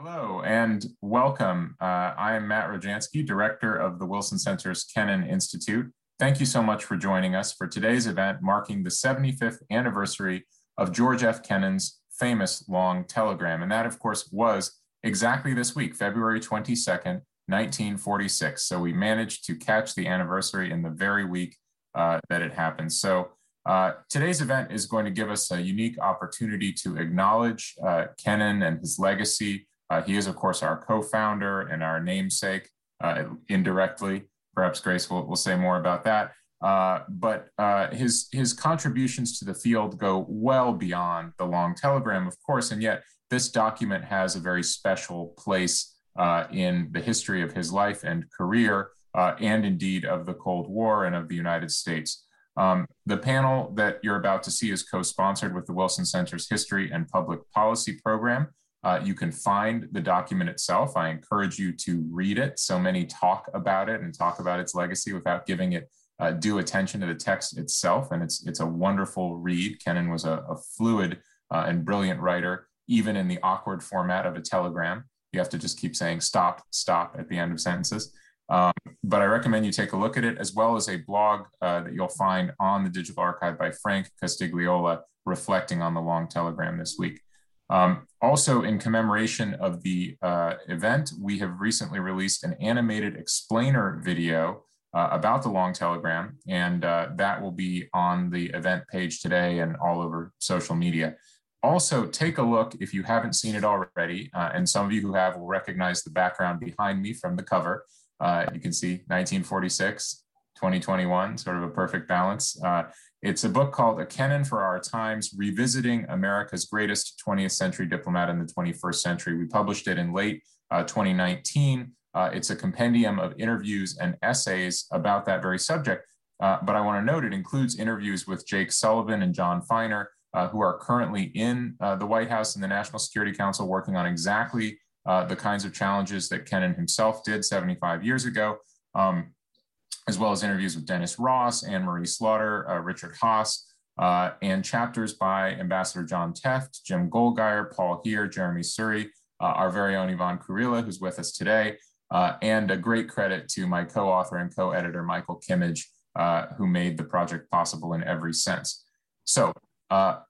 Hello and welcome. Uh, I am Matt Rojansky, Director of the Wilson Center's Kennan Institute. Thank you so much for joining us for today's event marking the 75th anniversary of George F. Kennan's famous long telegram. And that, of course, was exactly this week, February 22nd, 1946. So we managed to catch the anniversary in the very week uh, that it happened. So uh, today's event is going to give us a unique opportunity to acknowledge uh, Kennan and his legacy. Uh, he is, of course, our co-founder and our namesake uh, indirectly. Perhaps Grace will, will say more about that. Uh, but his, his contributions to the field go well beyond the long telegram, of course, and yet this document has a very special place in the history of his life and career, and indeed of the Cold War and of the United States. Um, the panel that you're about to see is co-sponsored with the Wilson Center's History and Public Policy Program. Uh, you can find the document itself. I encourage you to read it. So many talk about it and talk about its legacy without giving it uh, due attention to the text itself. And it's, it's a wonderful read. Kennan was a, a fluid uh, and brilliant writer, even in the awkward format of a telegram. You have to just keep saying stop, stop at the end of sentences. Um, but I recommend you take a look at it as well as a blog uh, that you'll find on the Digital Archive by Frank Costigliola reflecting on the long telegram this week. Um, also, in commemoration of the uh, event, we have recently released an animated explainer video uh, about the long telegram, and uh, that will be on the event page today and all over social media. Also, take a look if you haven't seen it already, uh, and some of you who have will recognize the background behind me from the cover. Uh, you can see 1946, 2021, sort of a perfect balance. Uh, it's a book called A Kennan for Our Times, Revisiting America's Greatest 20th Century Diplomat in the 21st Century. We published it in late uh, 2019. Uh, it's a compendium of interviews and essays about that very subject. Uh, but I want to note it includes interviews with Jake Sullivan and Jon Finer, uh, who are currently in the White House and the National Security Council working on exactly uh, the kinds of challenges that Kennan himself did 75 years ago, um, as well as interviews with Dennis Ross, Anne Marie Slaughter, uh, Richard Haass, uh, and chapters by Ambassador John Tefft, Jim Goldgeier, Paul Heer, Jeremi Suri, uh, our very own Ivan Kurilla, who's with us today, uh, and a great credit to my co-author and co-editor, Michael Kimmage, uh, who made the project possible in every sense. So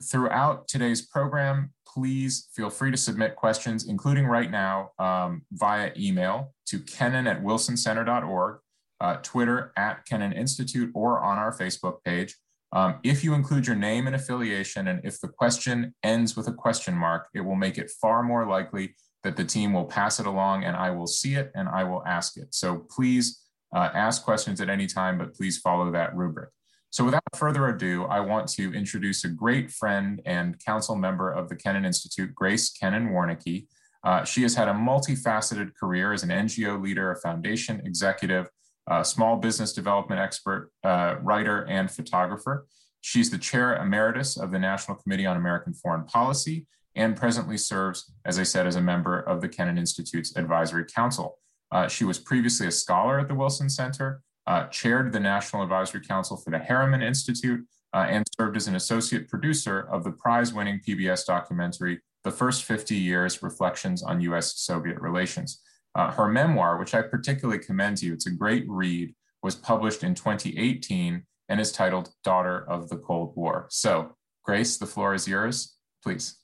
throughout today's program, please feel free to submit questions, including right now um, via email to kennan at wilsoncenter.org, uh, Twitter at Kennan Institute, or on our Facebook page. Um, if you include your name and affiliation, and if the question ends with a question mark, it will make it far more likely that the team will pass it along and I will see it and I will ask it. So please uh, ask questions at any time, but please follow that rubric. So without further ado, I want to introduce a great friend and council member of the Kennan Institute, Grace Kennan Warnecke. Uh, she has had a multifaceted career as an NGO leader, a foundation executive, a small business development expert, uh, writer, and photographer. She's the chair emeritus of the National Committee on American Foreign Policy and presently serves, as I said, as a member of the Kennan Institute's Advisory Council. Uh, she was previously a scholar at the Wilson Center uh, chaired the National Advisory Council for the Harriman Institute, uh, and served as an associate producer of the prize winning PBS documentary, The First 50 Years Reflections on US Soviet Relations. Uh, her memoir, which I particularly commend to you, it's a great read, was published in 2018 and is titled Daughter of the Cold War. So, Grace, the floor is yours, please.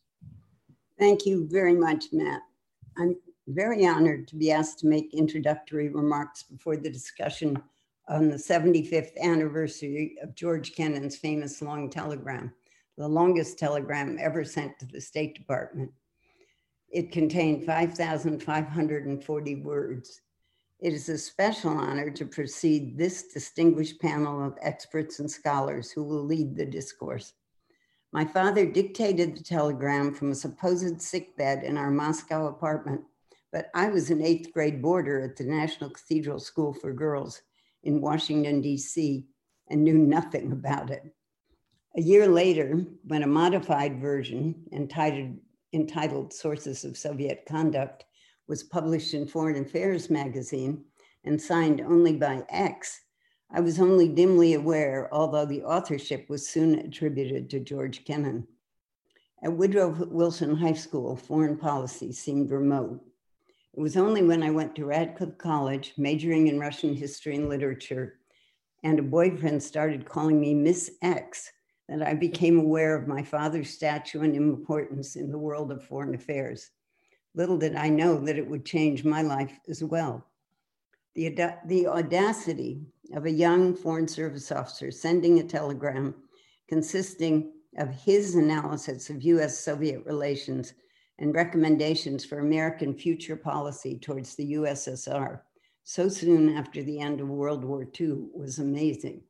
Thank you very much, Matt. I'm very honored to be asked to make introductory remarks before the discussion on the 75th anniversary of George Kennan's famous long telegram, the longest telegram ever sent to the State Department. It contained 5,540 words. It is a special honor to precede this distinguished panel of experts and scholars who will lead the discourse. My father dictated the telegram from a supposed sickbed in our Moscow apartment, but I was an eighth grade boarder at the National Cathedral School for Girls in Washington, D.C., and knew nothing about it. A year later, when a modified version entitled, entitled Sources of Soviet Conduct was published in Foreign Affairs magazine and signed only by X, I was only dimly aware, although the authorship was soon attributed to George Kennan. At Woodrow Wilson High School, foreign policy seemed remote. It was only when I went to Radcliffe College, majoring in Russian history and literature, and a boyfriend started calling me Miss X that I became aware of my father's stature and importance in the world of foreign affairs. Little did I know that it would change my life as well. The, the audacity of a young Foreign Service officer sending a telegram consisting of his analysis of US Soviet relations and recommendations for American future policy towards the USSR so soon after the end of World War II was amazing.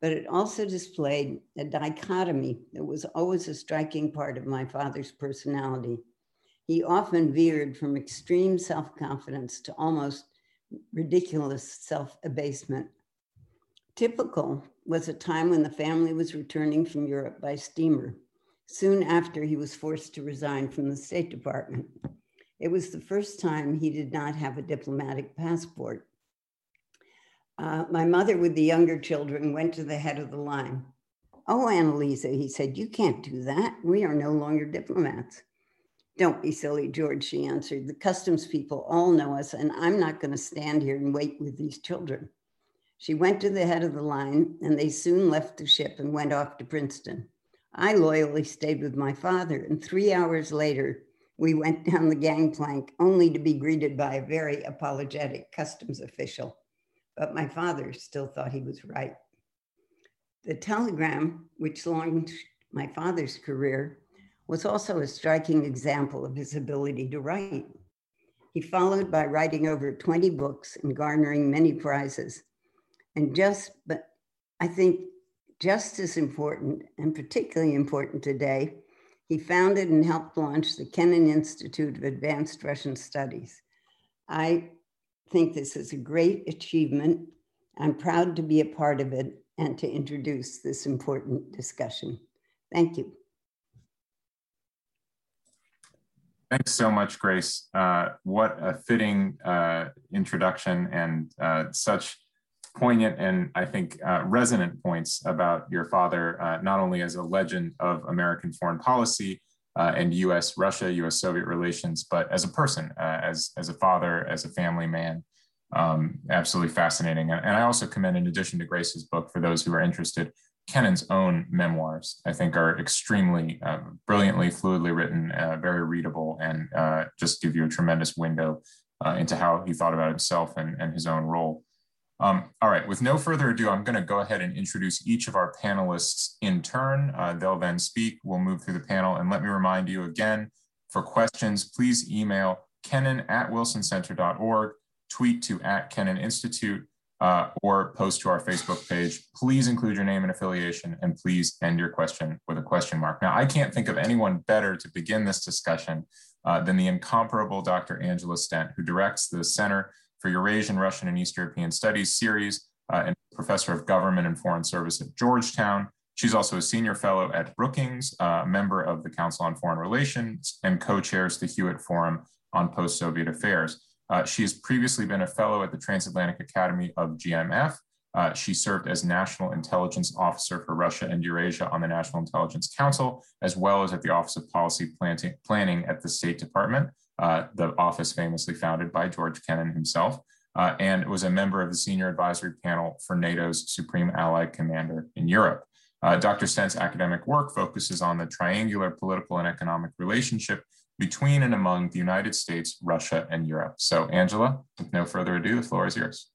But it also displayed a dichotomy that was always a striking part of my father's personality. He often veered from extreme self confidence to almost ridiculous self abasement. Typical was a time when the family was returning from Europe by steamer, soon after he was forced to resign from the State Department. It was the first time he did not have a diplomatic passport. Uh, my mother, with the younger children, went to the head of the line. Oh, Annalisa, he said, you can't do that. We are no longer diplomats. Don't be silly, George, she answered. The customs people all know us, and I'm not going to stand here and wait with these children. She went to the head of the line, and they soon left the ship and went off to Princeton. I loyally stayed with my father, and three hours later, we went down the gangplank only to be greeted by a very apologetic customs official. But my father still thought he was right. The telegram, which launched my father's career, was also a striking example of his ability to write. He followed by writing over 20 books and garnering many prizes. And just, but I think just as important and particularly important today he founded and helped launch the Kennan Institute of Advanced Russian Studies. I think this is a great achievement. I'm proud to be a part of it and to introduce this important discussion. Thank you. Thanks so much, Grace. Uh, what a fitting uh, introduction and uh, such poignant and I think uh, resonant points about your father, uh, not only as a legend of American foreign policy uh, and US Russia, US Soviet relations, but as a person, uh, as, as a father, as a family man. Um, absolutely fascinating. And I also commend, in addition to Grace's book, for those who are interested, Kennan's own memoirs, I think, are extremely uh, brilliantly, fluidly written, uh, very readable, and just give you a tremendous window into how he thought about himself and, and his own role. Um, all right, with no further ado, I'm gonna go ahead and introduce each of our panelists in turn. Uh, they'll then speak, we'll move through the panel. And let me remind you again, for questions, please email kennan at wilsoncenter.org, tweet to at Kennan Institute, uh, or post to our Facebook page. Please include your name and affiliation, and please end your question with a question mark. Now, I can't think of anyone better to begin this discussion uh, than the incomparable Dr. Angela Stent, who directs the Center for Eurasian, Russian, and East European Studies series uh, and professor of government and foreign service at Georgetown. She's also a senior fellow at Brookings, a uh, member of the Council on Foreign Relations, and co chairs the Hewett Forum on Post Soviet Affairs. Uh, she has previously been a fellow at the Transatlantic Academy of GMF. Uh, she served as National Intelligence Officer for Russia and Eurasia on the National Intelligence Council, as well as at the Office of Policy Planning at the State Department uh, the office famously founded by George Kennan himself, uh, and was a member of the senior advisory panel for NATO's Supreme Allied Commander in Europe. Uh, Dr. Stent's academic work focuses on the triangular political and economic relationship between and among the United States, Russia, and Europe. So, Angela, with no further ado, the floor is yours.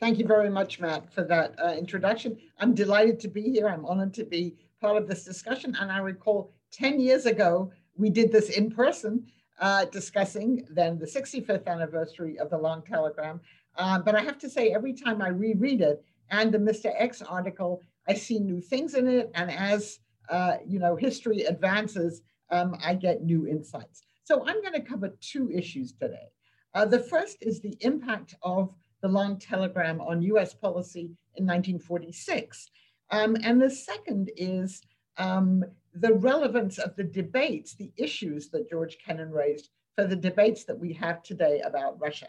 Thank you very much, Matt, for that uh, introduction. I'm delighted to be here. I'm honored to be part of this discussion. And I recall 10 years ago, we did this in person, uh, discussing then the 65th anniversary of the Long Telegram. Uh, but I have to say, every time I reread it and the Mr. X article, I see new things in it. And as uh, you know, history advances, um, I get new insights. So I'm going to cover two issues today. Uh, the first is the impact of the Long Telegram on US policy in 1946. Um, and the second is um, the relevance of the debates, the issues that George Kennan raised for the debates that we have today about Russia.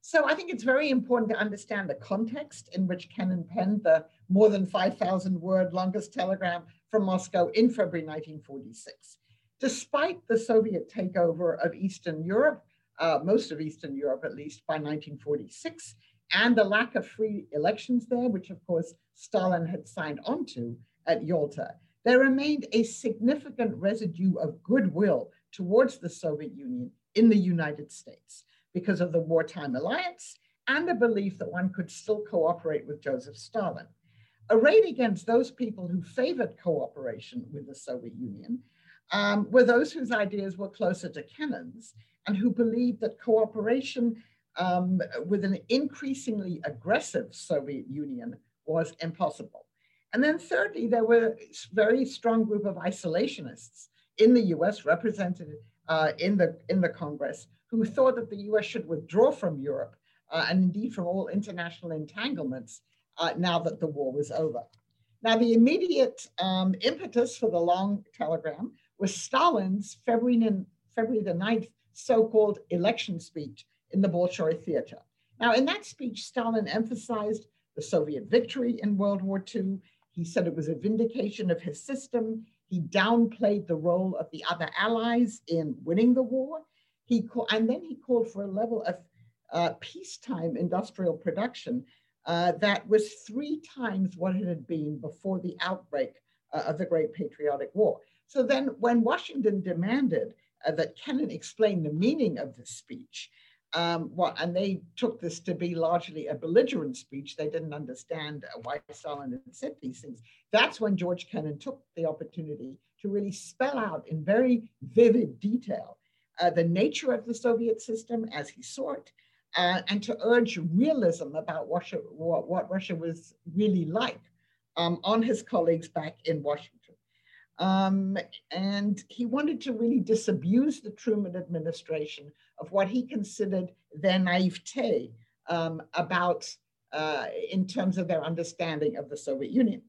So I think it's very important to understand the context in which Kennan penned the more than 5,000 word longest telegram from Moscow in February 1946. despite the Soviet takeover of Eastern Europe, uh, most of Eastern Europe at least, by 1946, and the lack of free elections there, which of course Stalin had signed onto at Yalta, there remained a significant residue of goodwill towards the Soviet Union in the United States because of the wartime alliance and the belief that one could still cooperate with Joseph Stalin. Arrayed against those people who favored cooperation with the Soviet Union um, were those whose ideas were closer to Kennan's and who believed that cooperation um, with an increasingly aggressive Soviet Union was impossible. And then thirdly, there were a very strong group of isolationists in the US represented uh, in, the, in the Congress who thought that the US should withdraw from Europe uh, and indeed from all international entanglements uh, now that the war was over. Now, the immediate um, impetus for the long telegram was Stalin's February, February the 9th so-called election speech in the Bolshoi Theater. Now, in that speech, Stalin emphasized the Soviet victory in World War II. He said it was a vindication of his system. He downplayed the role of the other allies in winning the war. He call, and then he called for a level of uh, peacetime industrial production uh, that was three times what it had been before the outbreak uh, of the Great Patriotic War. So then, when Washington demanded uh, that Kennan explain the meaning of the speech, um, what, and they took this to be largely a belligerent speech. They didn't understand why Stalin had said these things. That's when George Kennan took the opportunity to really spell out in very vivid detail uh, the nature of the Soviet system as he saw it, uh, and to urge realism about Russia, what, what Russia was really like um, on his colleagues back in Washington. Um, and he wanted to really disabuse the Truman administration of what he considered their naivete um, about uh, in terms of their understanding of the Soviet Union.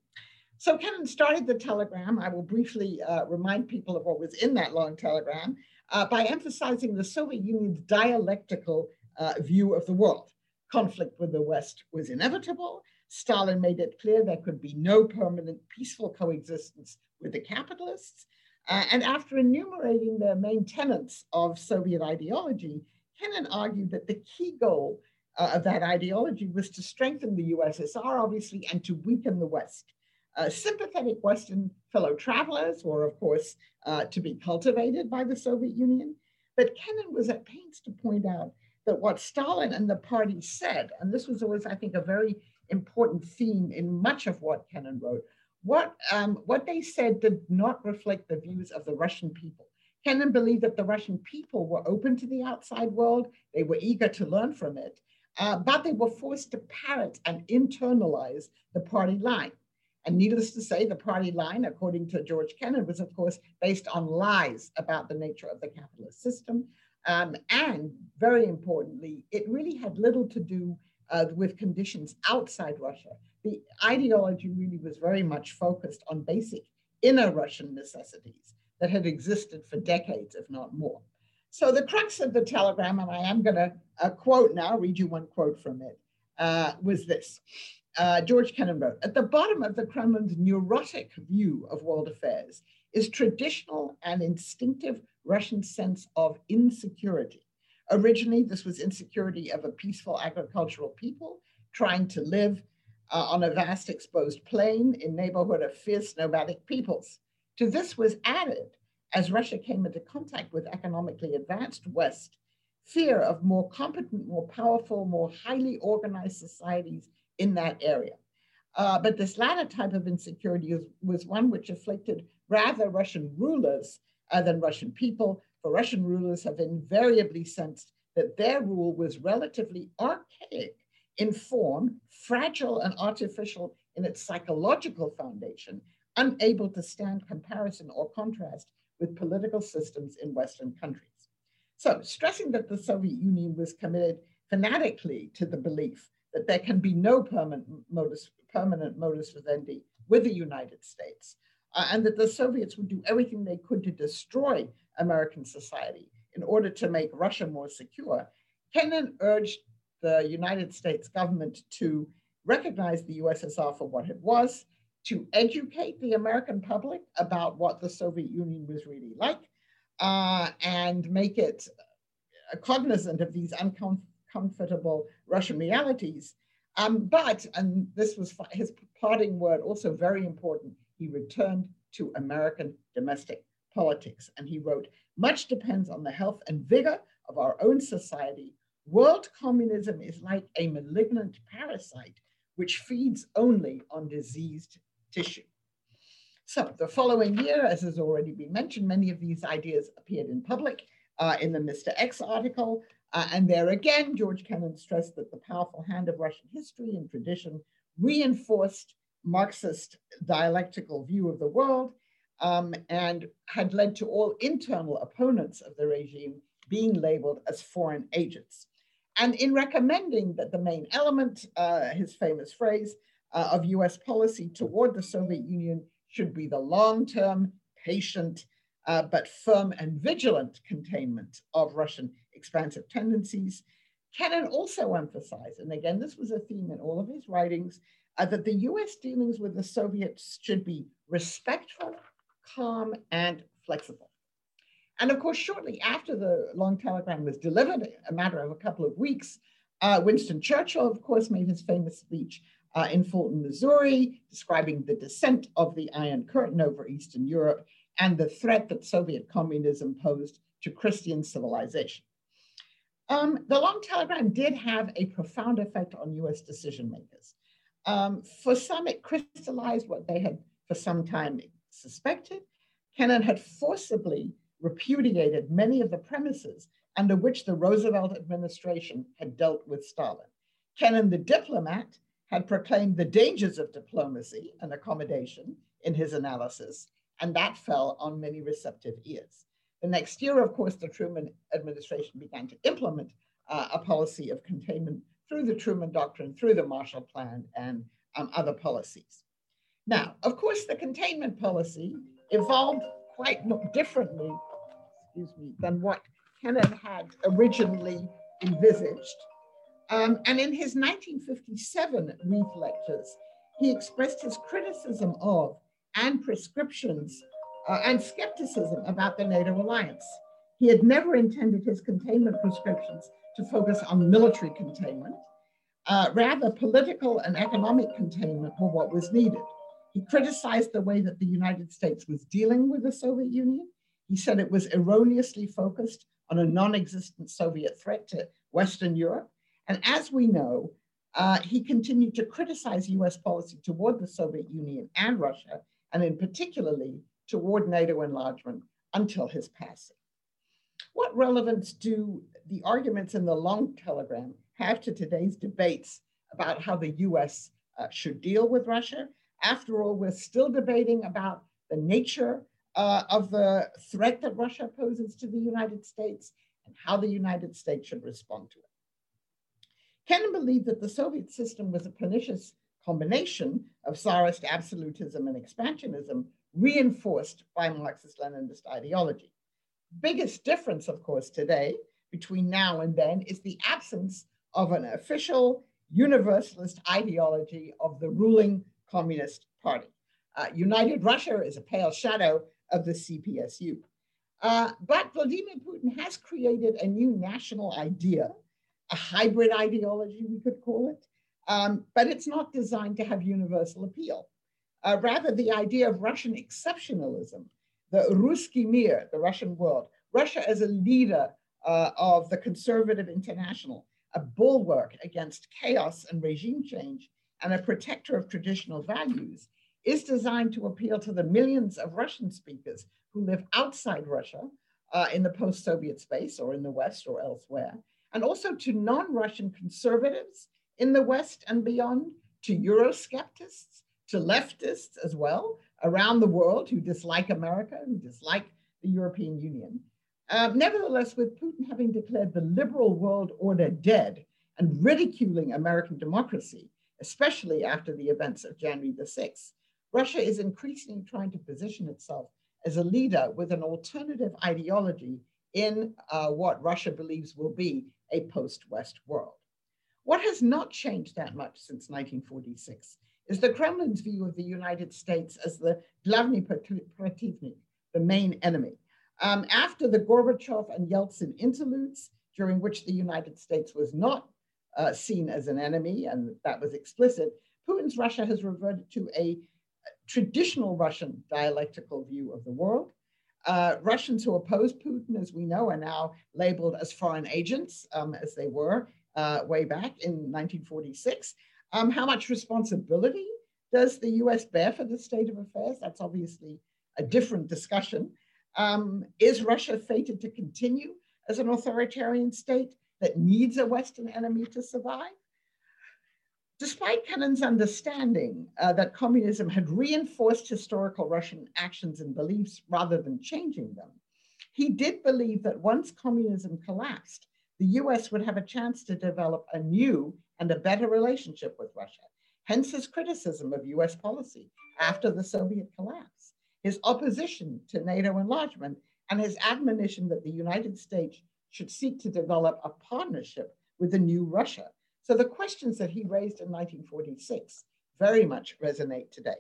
So Kennan started the telegram. I will briefly uh, remind people of what was in that long telegram uh, by emphasizing the Soviet Union's dialectical uh, view of the world. Conflict with the West was inevitable. Stalin made it clear there could be no permanent peaceful coexistence with the capitalists. Uh, and after enumerating the main tenets of Soviet ideology, Kennan argued that the key goal uh, of that ideology was to strengthen the USSR, obviously, and to weaken the West. Uh, sympathetic Western fellow travelers were, of course, uh, to be cultivated by the Soviet Union. But Kennan was at pains to point out that what Stalin and the party said, and this was always, I think, a very important theme in much of what Kennan wrote, what, um, what they said did not reflect the views of the Russian people. Kennan believed that the Russian people were open to the outside world, they were eager to learn from it, uh, but they were forced to parrot and internalize the party line. And needless to say, the party line, according to George Kennan, was of course based on lies about the nature of the capitalist system. Um, and very importantly, it really had little to do uh, with conditions outside Russia the ideology really was very much focused on basic inner Russian necessities that had existed for decades, if not more. So the crux of the telegram, and I am going to uh, quote now, read you one quote from it, uh, was this. Uh, George Kennan wrote, at the bottom of the Kremlin's neurotic view of world affairs is traditional and instinctive Russian sense of insecurity. Originally, this was insecurity of a peaceful agricultural people trying to live uh, on a vast exposed plain in neighborhood of fierce nomadic peoples. To this was added, as Russia came into contact with economically advanced West, fear of more competent, more powerful, more highly organized societies in that area. Uh, but this latter type of insecurity was, was, one which afflicted rather Russian rulers uh, than Russian people, for Russian rulers have invariably sensed that their rule was relatively archaic in form, fragile and artificial in its psychological foundation, unable to stand comparison or contrast with political systems in Western countries. So, stressing that the Soviet Union was committed fanatically to the belief that there can be no permanent modus, permanent modus vivendi with the United States, uh, and that the Soviets would do everything they could to destroy American society in order to make Russia more secure, Kennan urged the United States government to recognize the USSR for what it was, to educate the American public about what the Soviet Union was really like, uh, and make it cognizant of these uncomfortable Russian realities. Um, but, and this was his parting word, also very important, he returned to American domestic politics. And he wrote, much depends on the health and vigor of our own society. World communism is like a malignant parasite which feeds only on diseased tissue. So the following year, as has already been mentioned, many of these ideas appeared in public uh, in the Mr. X article. Uh, and there again, George Kennan stressed that the powerful hand of Russian history and tradition reinforced Marxist dialectical view of the world um, and had led to all internal opponents of the regime being labeled as foreign agents. And in recommending that the main element, uh, his famous phrase, uh, of US policy toward the Soviet Union should be the long-term, patient, uh, but firm and vigilant containment of Russian expansive tendencies. Kennan also emphasized, and again, this was a theme in all of his writings, uh, that the US dealings with the Soviets should be respectful, calm, and flexible. And of course, shortly after the long telegram was delivered, a matter of a couple of weeks, uh, Winston Churchill, of course, made his famous speech uh, in Fulton, Missouri, describing the descent of the Iron Curtain over Eastern Europe and the threat that Soviet communism posed to Christian civilization. Um, the long telegram did have a profound effect on US decision makers. Um, for some, it crystallized what they had for some time suspected. Kennan had forcibly repudiated many of the premises under which the Roosevelt administration had dealt with Stalin. Kennan, the diplomat, had proclaimed the dangers of diplomacy and accommodation in his analysis, and that fell on many receptive ears. The next year, of course, the Truman administration began to implement uh, a policy of containment through the Truman Doctrine, through the Marshall Plan, and um, other policies. Now, of course, the containment policy evolved quite differently, excuse me, than what Kennan had originally envisaged. Um, and in his 1957 Reith lectures, he expressed his criticism of and prescriptions uh, and skepticism about the NATO alliance. He had never intended his containment prescriptions to focus on military containment. Uh, rather, political and economic containment were what was needed. He criticized the way that the United States was dealing with the Soviet Union. He said it was erroneously focused on a non existent Soviet threat to Western Europe. And as we know, uh, he continued to criticize US policy toward the Soviet Union and Russia, and in particularly toward NATO enlargement until his passing. What relevance do the arguments in the long telegram have to today's debates about how the US uh, should deal with Russia? After all, we're still debating about the nature uh, of the threat that Russia poses to the United States and how the United States should respond to it. Kennan believed that the Soviet system was a pernicious combination of Tsarist absolutism and expansionism reinforced by Marxist Leninist ideology. Biggest difference, of course, today between now and then is the absence of an official universalist ideology of the ruling Communist Party. Uh, United Russia is a pale shadow of the CPSU. Uh, but Vladimir Putin has created a new national idea, a hybrid ideology, we could call it, um, but it's not designed to have universal appeal. Uh, rather, the idea of Russian exceptionalism, the Ruski Mir, the Russian world, Russia as a leader uh, of the conservative international, a bulwark against chaos and regime change, and a protector of traditional values, is designed to appeal to the millions of Russian speakers who live outside Russia uh, in the post Soviet space or in the West or elsewhere, and also to non Russian conservatives in the West and beyond, to Eurosceptics, to leftists as well around the world who dislike America, who dislike the European Union. Uh, nevertheless, with Putin having declared the liberal world order dead and ridiculing American democracy, especially after the events of January the 6th, Russia is increasingly trying to position itself as a leader with an alternative ideology in uh, what Russia believes will be a post West world. What has not changed that much since 1946 is the Kremlin's view of the United States as the Glavny Protivnik, the main enemy. Um, after the Gorbachev and Yeltsin interludes, during which the United States was not uh, seen as an enemy, and that was explicit, Putin's Russia has reverted to a traditional Russian dialectical view of the world. Uh, Russians who oppose Putin, as we know, are now labeled as foreign agents, um, as they were uh, way back in 1946. Um, how much responsibility does the US bear for the state of affairs? That's obviously a different discussion. Um, is Russia fated to continue as an authoritarian state that needs a Western enemy to survive? Despite Kennan's understanding uh, that communism had reinforced historical Russian actions and beliefs rather than changing them, he did believe that once communism collapsed, the US would have a chance to develop a new and a better relationship with Russia. Hence his criticism of US policy after the Soviet collapse, his opposition to NATO enlargement, and his admonition that the United States should seek to develop a partnership with the new Russia so the questions that he raised in 1946 very much resonate today.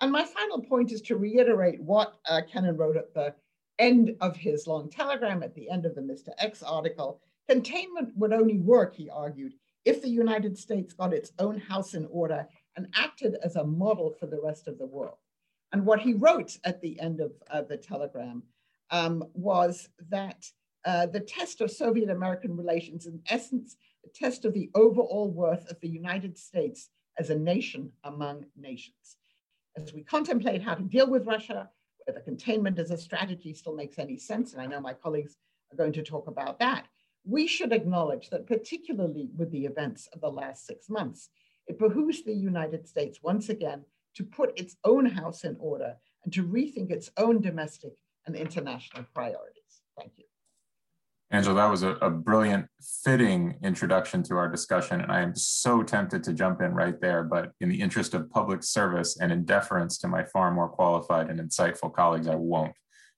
And my final point is to reiterate what uh, Kennan wrote at the end of his long telegram, at the end of the Mr. X article. Containment would only work, he argued, if the United States got its own house in order and acted as a model for the rest of the world. And what he wrote at the end of uh, the telegram um, was that uh, the test of Soviet American relations, in essence, a test of the overall worth of the United States as a nation among nations. As we contemplate how to deal with Russia, whether containment as a strategy still makes any sense, and I know my colleagues are going to talk about that, we should acknowledge that, particularly with the events of the last six months, it behooves the United States once again to put its own house in order and to rethink its own domestic and international priorities. Thank you. Angela, that was a, a, brilliant, fitting introduction to our discussion. And I am so tempted to jump in right there. But in the interest of public service and in deference to my far more qualified and insightful colleagues, I won't.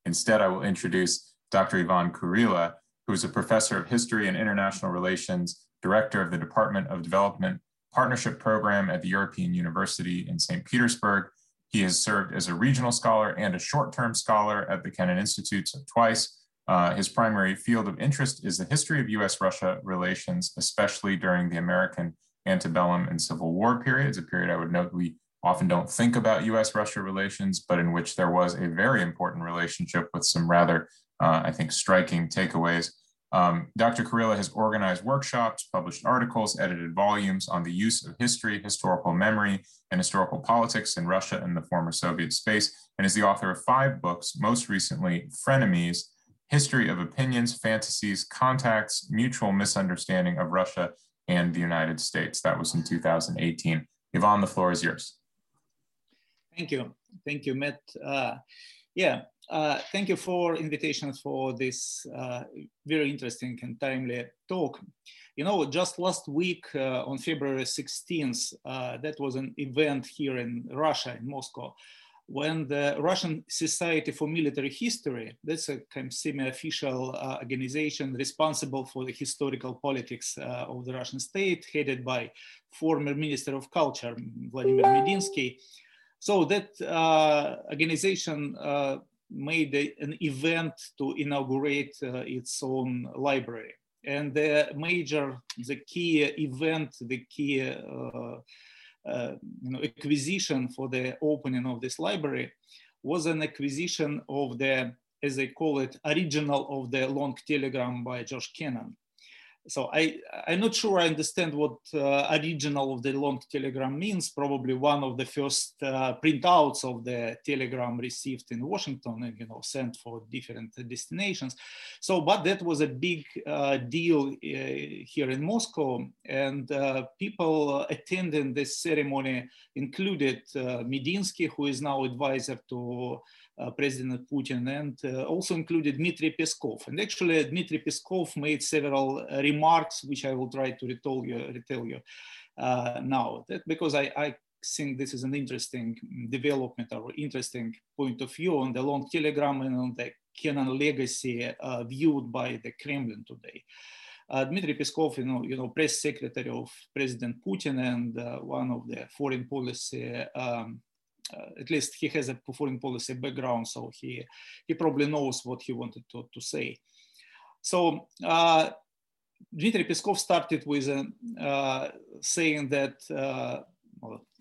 Instead, I will introduce Dr. Ivan Kurilla, who is a professor of history and international relations, director of the Department of Development Partnership Program at the European University in St. Petersburg. He has served as a regional scholar and a short term scholar at the Kennan Institutes twice uh, his primary field of interest is the history of US Russia relations, especially during the American antebellum and Civil War periods, a period I would note we often don't think about US Russia relations, but in which there was a very important relationship with some rather, uh, I think, striking takeaways. Um, Dr. Kurilla has organized workshops, published articles, edited volumes on the use of history, historical memory, and historical politics in Russia and the former Soviet space, and is the author of five books, most recently, Frenemies, history of opinions, fantasies, contacts, mutual misunderstanding of Russia and the United States. That was in 2018. Ivan, the floor is yours. Thank you. Thank you, Matt. Uh, yeah, uh, thank you for invitation for this uh, very interesting and timely talk. You know, just last week uh, on February 16th, uh, that was an event here in Russia, in Moscow, when the Russian Society for Military History, that's a kind of semi-official uh, organization responsible for the historical politics uh, of the Russian state, headed by former Minister of Culture, Vladimir Medinsky. So that uh, organization uh, made a, an event to inaugurate uh, its own library. And the major, the key event, the key uh, Uh, you know, acquisition for the opening of this library was an acquisition of the, as they call it, original of the long telegram by George Kennan so I, I'm not sure I understand what uh, original of the long telegram means. Probably one of the first uh, printouts of the telegram received in Washington and, you know, sent for different destinations. So, but that was a big uh, deal uh, here in Moscow. And uh, people attending this ceremony included uh, Medinsky, who is now advisor to President Putin and uh, also included Dmitry Peskov. And actually, Dmitry Peskov made several uh, remarks, which I will try to retell you, retell you now, that because I, I think this is an interesting development or interesting point of view on the long telegram and on the Kennan legacy uh, viewed by the Kremlin today. Uh, Dmitry Peskov, you know, you know, press secretary of President Putin and uh, one of the foreign policy um, Uh, at least he has a foreign policy background, so he he probably knows what he wanted to, to say. So uh, Dmitry Peskov started with uh, saying that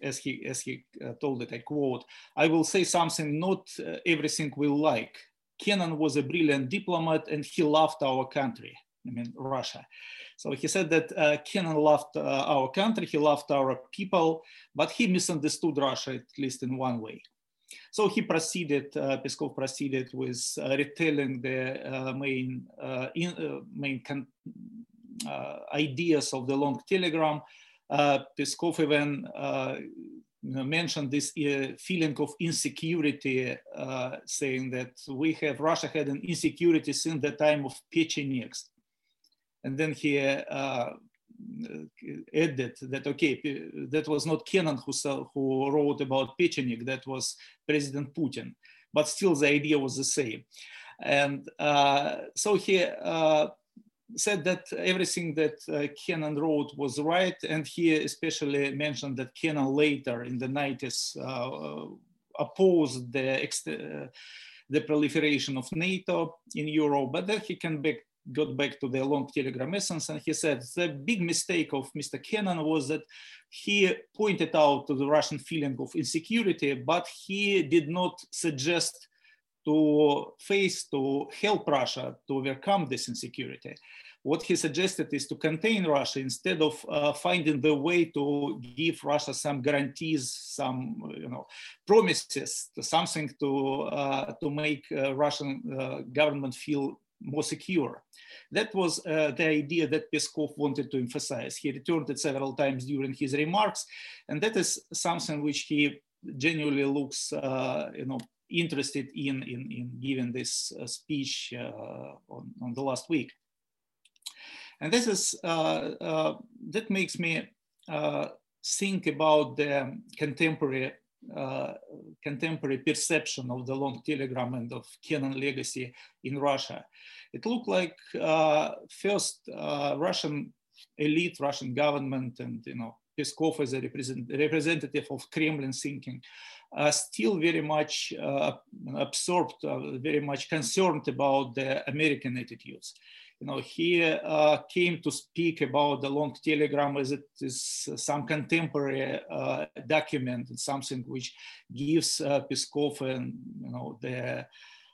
as he as he uh, told it, I quote, "I will say something not uh, everything we like. Kennan was a brilliant diplomat and he loved our country. I mean Russia. So he said that uh, Kennan loved uh, our country, he loved our people, but he misunderstood Russia at least in one way. So he proceeded, uh, Peskov proceeded with uh, retelling the main in, main ideas of the long telegram uh, Peskov even uh, mentioned this uh, feeling of insecurity, saying that we have, Russia had an insecurity since the time of Pechenegs. And then he added that okay, that was not Kennan who, who wrote about Pecheneg, that was President Putin, but still the idea was the same. And uh, so he uh, said that everything that uh, Kennan wrote was right, and he especially mentioned that Kennan later in the 90s uh, opposed the, uh, the proliferation of NATO in Europe, but that he can back, got back to the long telegram essence and he said the big mistake of Mr. Kennan was that he pointed out to the Russian feeling of insecurity, but he did not suggest to face, to help Russia to overcome this insecurity. What he suggested is to contain Russia instead of uh, finding the way to give Russia some guarantees, some you know promises, something to uh, to make uh, Russian uh, government feel more secure. That was uh, the idea that Peskov wanted to emphasize. He returned it several times during his remarks, and that is something which he genuinely looks, uh, you know, interested in, in, in giving this uh, speech uh, on, on the last week. And this is, uh, uh, that makes me think about the contemporary uh, contemporary perception of the long telegram and of Kennan legacy in Russia. It looked like uh, first uh, Russian elite, Russian government, and you know Peskov as a represent representative of Kremlin thinking are still very much uh, absorbed, uh, very much concerned about the American attitudes. You know, he uh, came to speak about the long telegram as it is some contemporary uh, document and something which gives uh, Peskov and you know the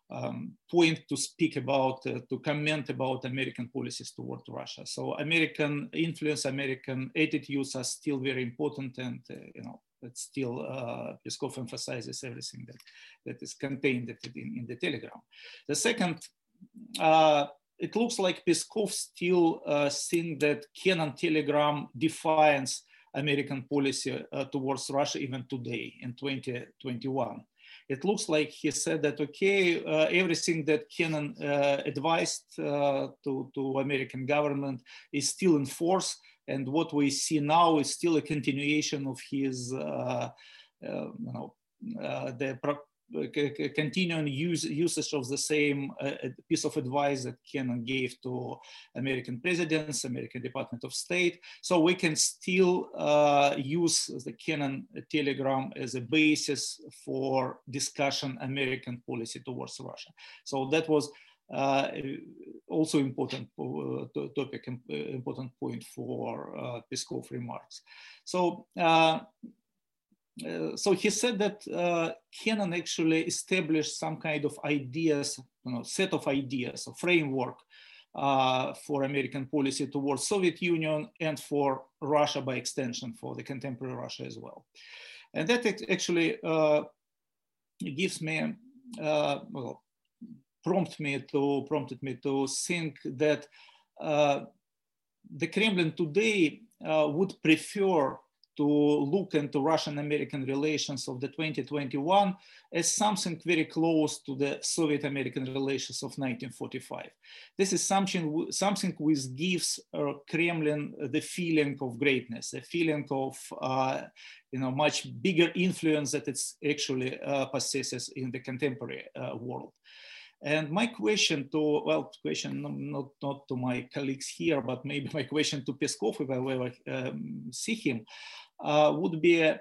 um, point to speak about, uh, to comment about American policies toward Russia. So American influence, American attitudes are still very important and, uh, you know, but still uh, Peskov emphasizes everything that, that is contained in, in the telegram. The second, uh, it looks like Peskov still uh, think that Kennan telegram defines American policy uh, towards Russia even today in 2021 it looks like he said that okay, uh, everything that Kennan uh, advised uh, to, to American government is still in force. And what we see now is still a continuation of his, uh, uh, you know, uh, the continuing use, usage of the same uh, piece of advice that Kennan gave to American presidents, American Department of State. So we can still uh, use the Kennan telegram as a basis for discussion American policy towards Russia. So that was uh, also important uh, topic, important point for uh, Peskov remarks. So uh, so he said that uh, Kennan actually established some kind of ideas, you know, set of ideas, a framework uh, for American policy towards Soviet Union and for Russia by extension, for the contemporary Russia as well. And that actually uh, gives me, uh, well, prompt me to, prompted me to think that the Kremlin today would prefer to look into Russian-American relations of the 2021 as something very close to the Soviet-American relations of 1945. This is something, something which gives uh, Kremlin the feeling of greatness, a feeling of uh, you know, much bigger influence that it actually uh, possesses in the contemporary uh, world. And my question to, well, question not, not to my colleagues here, but maybe my question to Peskov if I ever um, see him, uh, would be,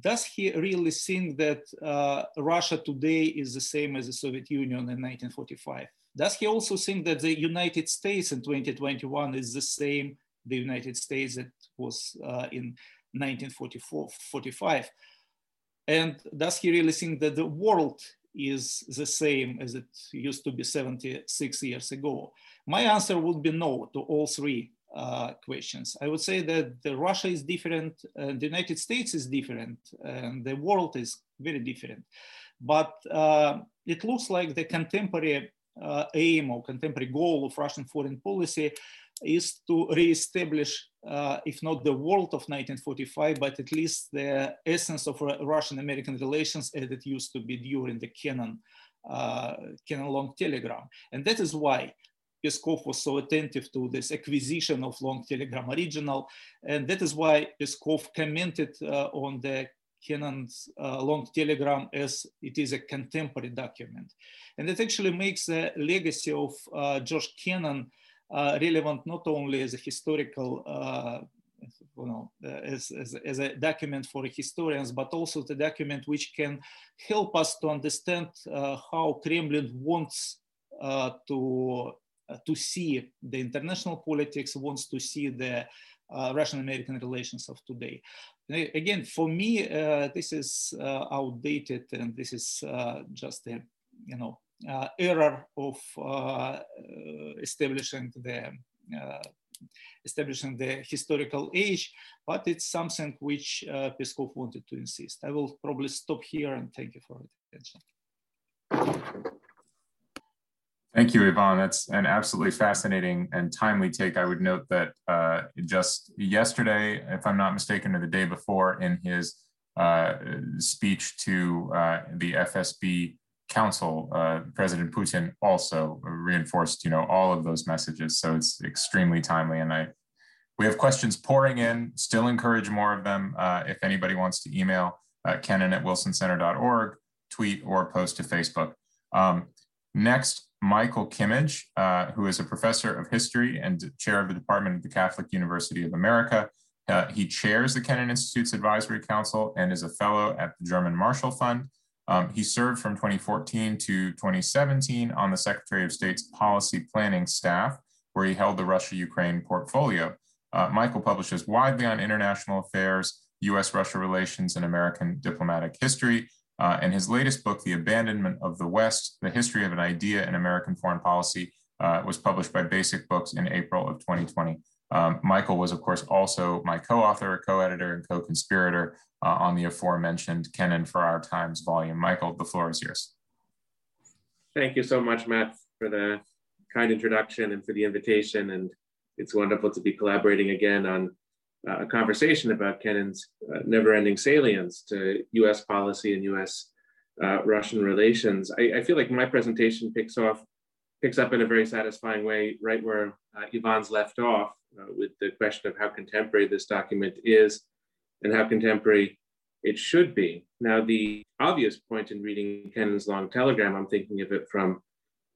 does he really think that uh, Russia today is the same as the Soviet Union in 1945? Does he also think that the United States in 2021 is the same, the United States that was uh, in 1944, 45? And does he really think that the world is the same as it used to be 76 years ago? My answer would be no to all three uh, questions. I would say that the Russia is different, uh, the United States is different, and the world is very different. But uh, it looks like the contemporary uh, aim or contemporary goal of Russian foreign policy is to reestablish, uh, if not the world of 1945, but at least the essence of Russian-American relations as it used to be during the Kennan, uh, Kennan long telegram. And that is why Peskov was so attentive to this acquisition of long telegram original. And that is why Peskov commented uh, on the Kennan's uh, long telegram as it is a contemporary document. And it actually makes the legacy of uh, George Kennan uh, relevant not only as a historical uh, you know, uh, as, as, as, a document for historians, but also the document which can help us to understand uh, how Kremlin wants uh, to, to see the international politics, wants to see the Russian-American relations of today. Again, for me, this is outdated and this is just a, you know, uh, error of uh, establishing the uh, establishing the historical age, but it's something which uh, Peskov wanted to insist. I will probably stop here and thank you for attention. Thank you, Ivan. That's an absolutely fascinating and timely take. I would note that uh, just yesterday, if I'm not mistaken, or the day before, in his uh, speech to the FSB Council, uh, President Putin also reinforced, you know, all of those messages. So it's extremely timely, and I we have questions pouring in. Still encourage more of them. Uh, if anybody wants to email uh, at wilsoncenter.org, tweet or post to Facebook. Um, next, Michael Kimmage, uh, who is a professor of history and chair of the Department of the Catholic University of America. Uh, he chairs the Kennan Institute's Advisory Council and is a fellow at the German Marshall Fund. Um, he served from 2014 to 2017 on the Secretary of State's policy planning staff, where he held the Russia Ukraine portfolio. Uh, Michael publishes widely on international affairs, US Russia relations, and American diplomatic history. Uh, and his latest book, The Abandonment of the West The History of an Idea in American Foreign Policy, uh, was published by Basic Books in April of 2020. Um, Michael was, of course, also my co author, co editor, and co conspirator uh, on the aforementioned Kennan for Our Times volume. Michael, the floor is yours. Thank you so much, Matt, for the kind introduction and for the invitation. And it's wonderful to be collaborating again on a conversation about Kennan's uh, never ending salience to US policy and US uh, Russian relations. I, I, feel like my presentation picks off, picks up in a very satisfying way right where uh, Ivan's left off uh, with the question of how contemporary this document is and how contemporary it should be. Now, the obvious point in reading Kennan's long telegram, I'm thinking of it from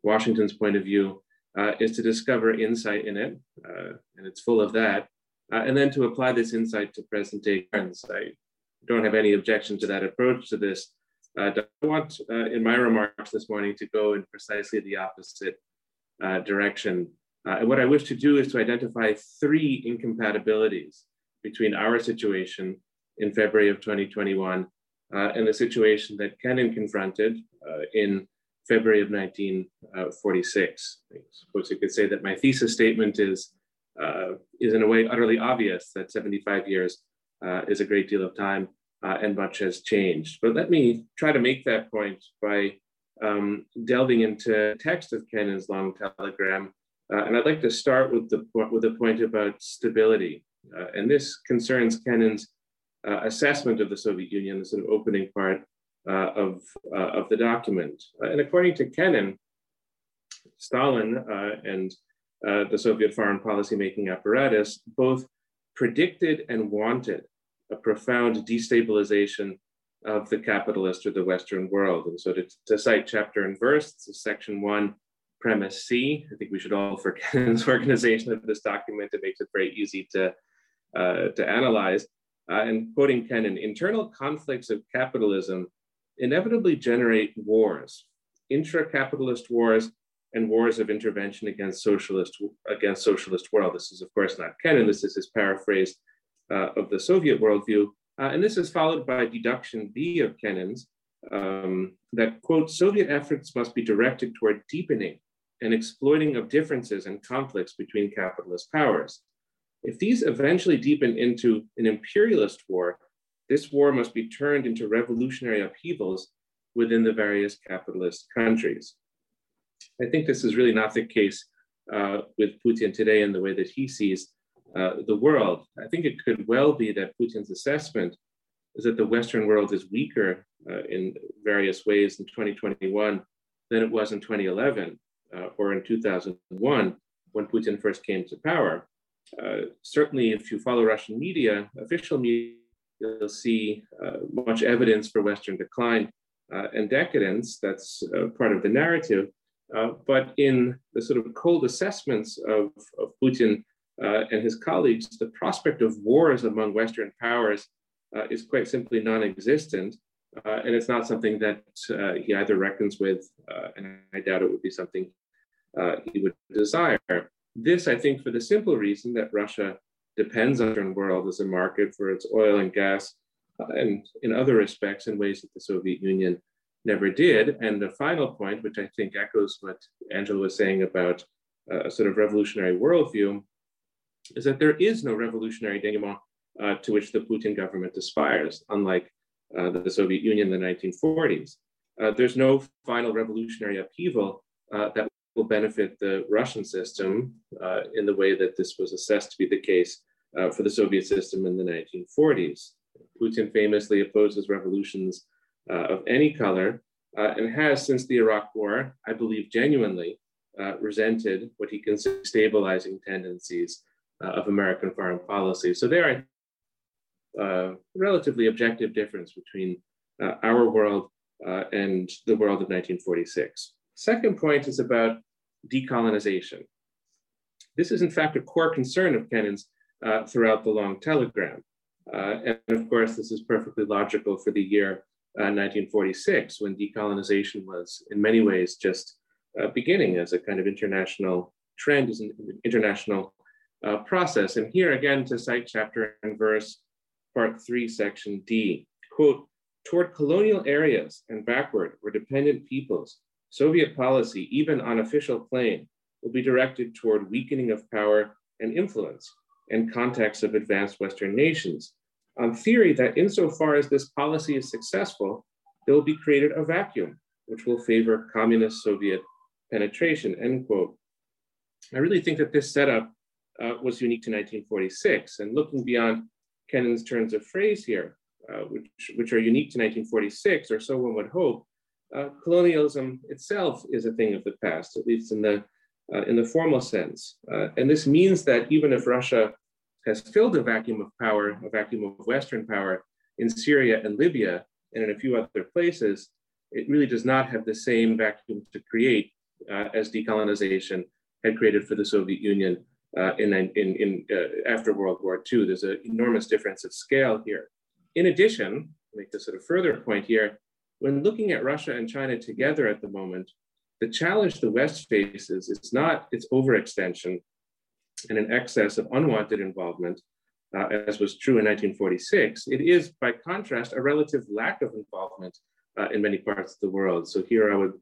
Washington's point of view, uh, is to discover insight in it, uh, and it's full of that, uh, and then to apply this insight to present day trends. I don't have any objection to that approach to this. Uh, I want, uh, in my remarks this morning, to go in precisely the opposite uh, direction. and what I wish to do is to identify three incompatibilities between our situation in February of 2021 uh, and the situation that Kennan confronted uh, in February of 1946. I suppose you could say that my thesis statement is, uh, is in a way utterly obvious that 75 years uh, is a great deal of time uh, and much has changed. But let me try to make that point by um, delving into text of Kennan's long telegram. Uh, and I'd like to start with the, with the point about stability. Uh, and this concerns Kennan's uh, assessment of the Soviet Union, the sort of opening part of, of the document. And according to Kennan, Stalin uh, the Soviet foreign policy making apparatus both predicted and wanted a profound destabilization of the capitalist or the Western world. And so to, to cite chapter and verse, this is section one, premise C. I think we should all, for Kennan's organization of this document, it makes it very easy to uh, to analyze. Uh, and quoting Kennan, internal conflicts of capitalism inevitably generate wars, intra-capitalist wars and wars of intervention against socialist against socialist world. This is of course not Kennan, this is his paraphrase uh, of the Soviet worldview. Uh, and this is followed by deduction B of Kennan's um, that quote, Soviet efforts must be directed toward deepening and exploiting of differences and conflicts between capitalist powers. If these eventually deepen into an imperialist war, this war must be turned into revolutionary upheavals within the various capitalist countries. I think this is really not the case uh, with Putin today in the way that he sees uh, the world. I think it could well be that Putin's assessment is that the Western world is weaker uh, in various ways in 2021 than it was in 2011 uh, or in 2001 when Putin first came to power. Uh, certainly, if you follow Russian media, official media, you'll see uh, much evidence for Western decline and decadence. That's part of the narrative. But in the sort of cold assessments of, of Putin and his colleagues, the prospect of wars among Western powers is quite simply non existent. Uh, and it's not something that uh, he either reckons with, uh, and I doubt it would be something he would desire. This, I think, for the simple reason that Russia depends on the world as a market for its oil and gas, and in other respects, in ways that the Soviet Union never did. And the final point, which I think echoes what Angela was saying about a sort of revolutionary worldview, is that there is no revolutionary denouement uh, to which the Putin government aspires, unlike uh, the Soviet Union in the 1940s. Uh, there's no final revolutionary upheaval uh, that will benefit the Russian system uh, in the way that this was assessed to be the case uh, for the Soviet system in the 1940s. Putin famously opposes revolutions of any color and has, since the Iraq War, I believe genuinely resented what he considers stabilizing tendencies of American foreign policy. So there, uh, relatively objective difference between uh, our world uh, and the world of 1946. Second point is about decolonization. This is in fact a core concern of Kennan's uh, throughout the long telegram. Uh, and of course, this is perfectly logical for the year Uh, 1946, when decolonization was in many ways just uh, beginning as a kind of international trend, as an international uh, process. And here again, to cite chapter and verse part three, section D, quote, toward colonial areas and backward or dependent peoples, Soviet policy, even on official plane, will be directed toward weakening of power and influence and contacts of advanced Western nations, on theory that insofar as this policy is successful, there will be created a vacuum which will favor communist Soviet penetration, end quote. I really think that this setup uh, was unique to 1946 and looking beyond Kennan's turns of phrase here, uh, which, which are unique to 1946, or so one would hope, uh, colonialism itself is a thing of the past, at least in the, uh, in the formal sense. Uh, and this means that even if Russia has filled a vacuum of power, a vacuum of Western power in Syria and Libya and in a few other places, it really does not have the same vacuum to create uh, as decolonization had created for the Soviet Union uh, in, in, in uh, after World War II. There's an enormous difference of scale here. In addition, make this sort of further point here, when looking at Russia and China together at the moment, the challenge the West faces is not its overextension and an excess of unwanted involvement, uh, as was true in 1946. It is, by contrast, a relative lack of involvement uh, in many parts of the world. So here I would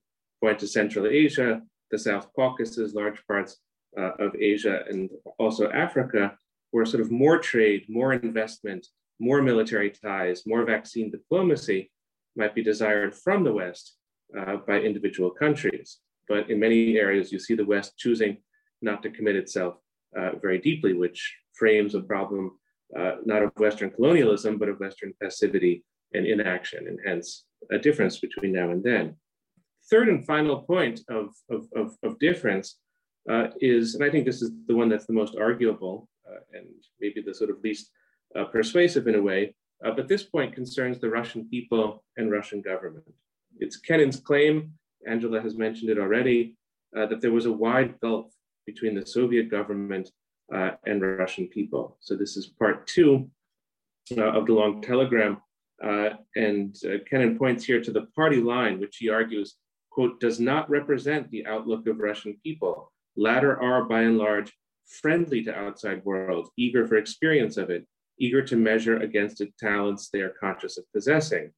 point to Central Asia, the South Caucasus, large parts uh, of Asia and also Africa, where sort of more trade, more investment, more military ties, more vaccine diplomacy might be desired from the West uh, by individual countries. But in many areas, you see the West choosing not to commit itself uh, very deeply, which frames a problem uh, not of Western colonialism, but of Western passivity and inaction, and hence a difference between now and then. Third and final point of, of, of, of difference uh, is, and I think this is the one that's the most arguable uh, and maybe the sort of least uh, persuasive in a way, but this point concerns the Russian people and Russian government. It's Kennan's claim, Angela has mentioned it already, that there was a wide gulf between the Soviet government uh, and Russian people. So this is part two uh, of the long telegram. Uh, and uh, Kennan points here to the party line, which he argues, quote, does not represent the outlook of Russian people. Latter are, by and large, friendly to outside world, eager for experience of it, eager to measure against the talents they are conscious of possessing.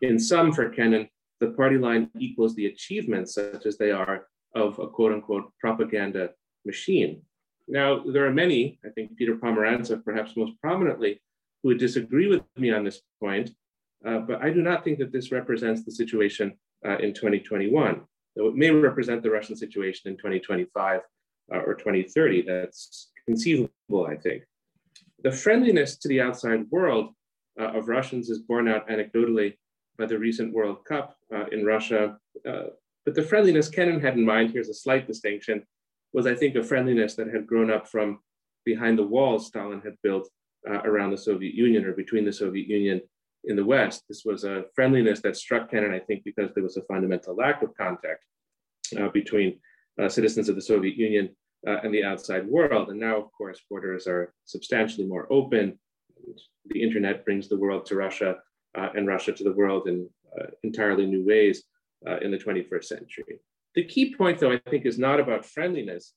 In sum, for Kennan, the party line equals the achievements, such as they are, of a quote unquote propaganda machine. Now, there are many, I think Peter Pomerantsev perhaps most prominently, who would disagree with me on this point, uh, but I do not think that this represents the situation uh, in 2021, though it may represent the Russian situation in 2025 uh, or 2030. That's conceivable, I think. The friendliness to the outside world uh, of Russians is borne out anecdotally by the recent World Cup uh, in Russia. Uh, but the friendliness Kennan had in mind, here's a slight distinction, was I think a friendliness that had grown up from behind the walls Stalin had built uh, around the Soviet Union or between the Soviet Union in the West. This was a friendliness that struck Kennan, I think, because there was a fundamental lack of contact uh, between uh, citizens of the Soviet Union uh, and the outside world. And now, of course, borders are substantially more open. The internet brings the world to Russia uh, and Russia to the world in uh, entirely new ways in the 21st century. The key point, though, I think, is not about friendliness.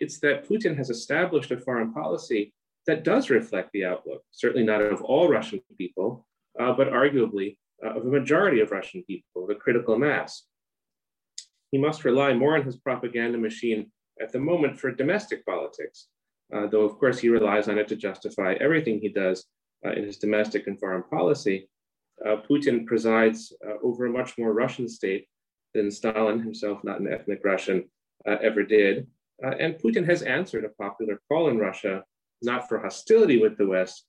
it's that Putin has established a foreign policy that does reflect the outlook, certainly not of all Russian people, uh, but arguably uh, of a majority of Russian people, a critical mass. He must rely more on his propaganda machine at the moment for domestic politics, uh, though of course he relies on it to justify everything he does uh, in his domestic and foreign policy. Uh, Putin presides uh, over a much more Russian state than Stalin himself, not an ethnic Russian, ever did. and Putin has answered a popular call in Russia not for hostility with the West,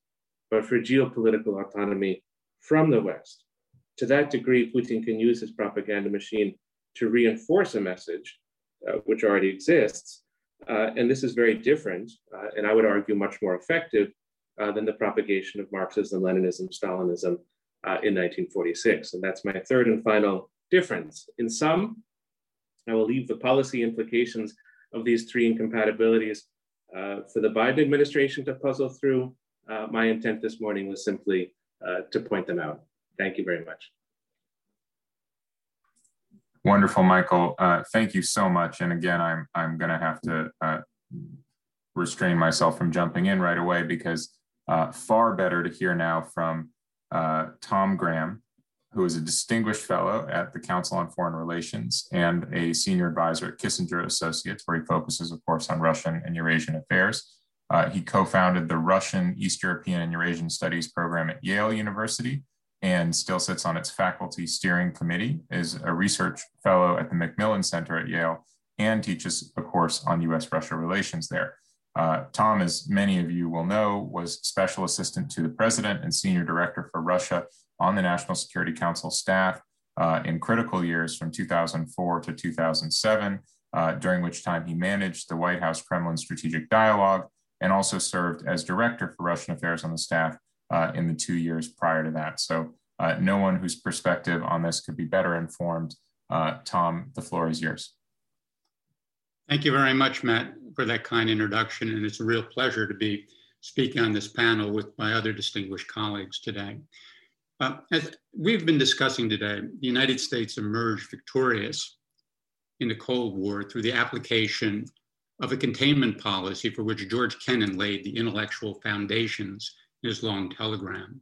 but for geopolitical autonomy from the West. To that degree, Putin can use his propaganda machine to reinforce a message uh, which already exists. Uh, and this is very different, uh, and I would argue much more effective uh, than the propagation of Marxism, Leninism, Stalinism uh, in 1946. And that's my third and final difference. In sum, I will leave the policy implications of these three incompatibilities uh, for the Biden administration to puzzle through. Uh, my intent this morning was simply uh, to point them out. Thank you very much. Wonderful, Michael. Uh, thank you so much. And again, I'm I'm going to have to uh, restrain myself from jumping in right away because far better to hear now from Tom Graham, who is a distinguished fellow at the Council on Foreign Relations and a senior advisor at Kissinger Associates, where he focuses, of course, on Russian and Eurasian affairs. Uh, he co founded the Russian, East European, and Eurasian Studies program at Yale University and still sits on its faculty steering committee, is a research fellow at the Macmillan Center at Yale, and teaches a course on US Russia relations there. Uh, Tom, as many of you will know, was special assistant to the president and senior director for Russia on the National Security Council staff uh, in critical years from 2004 to 2007, uh, during which time he managed the White House Kremlin Strategic Dialogue and also served as director for Russian affairs on the staff uh, in the two years prior to that. So uh, no one whose perspective on this could be better informed. Uh, Tom, the floor is yours. Thank you very much, Matt, for that kind introduction. And it's a real pleasure to be speaking on this panel with my other distinguished colleagues today. Uh, as we've been discussing today, the United States emerged victorious in the Cold War through the application of a containment policy for which George Kennan laid the intellectual foundations in his long telegram.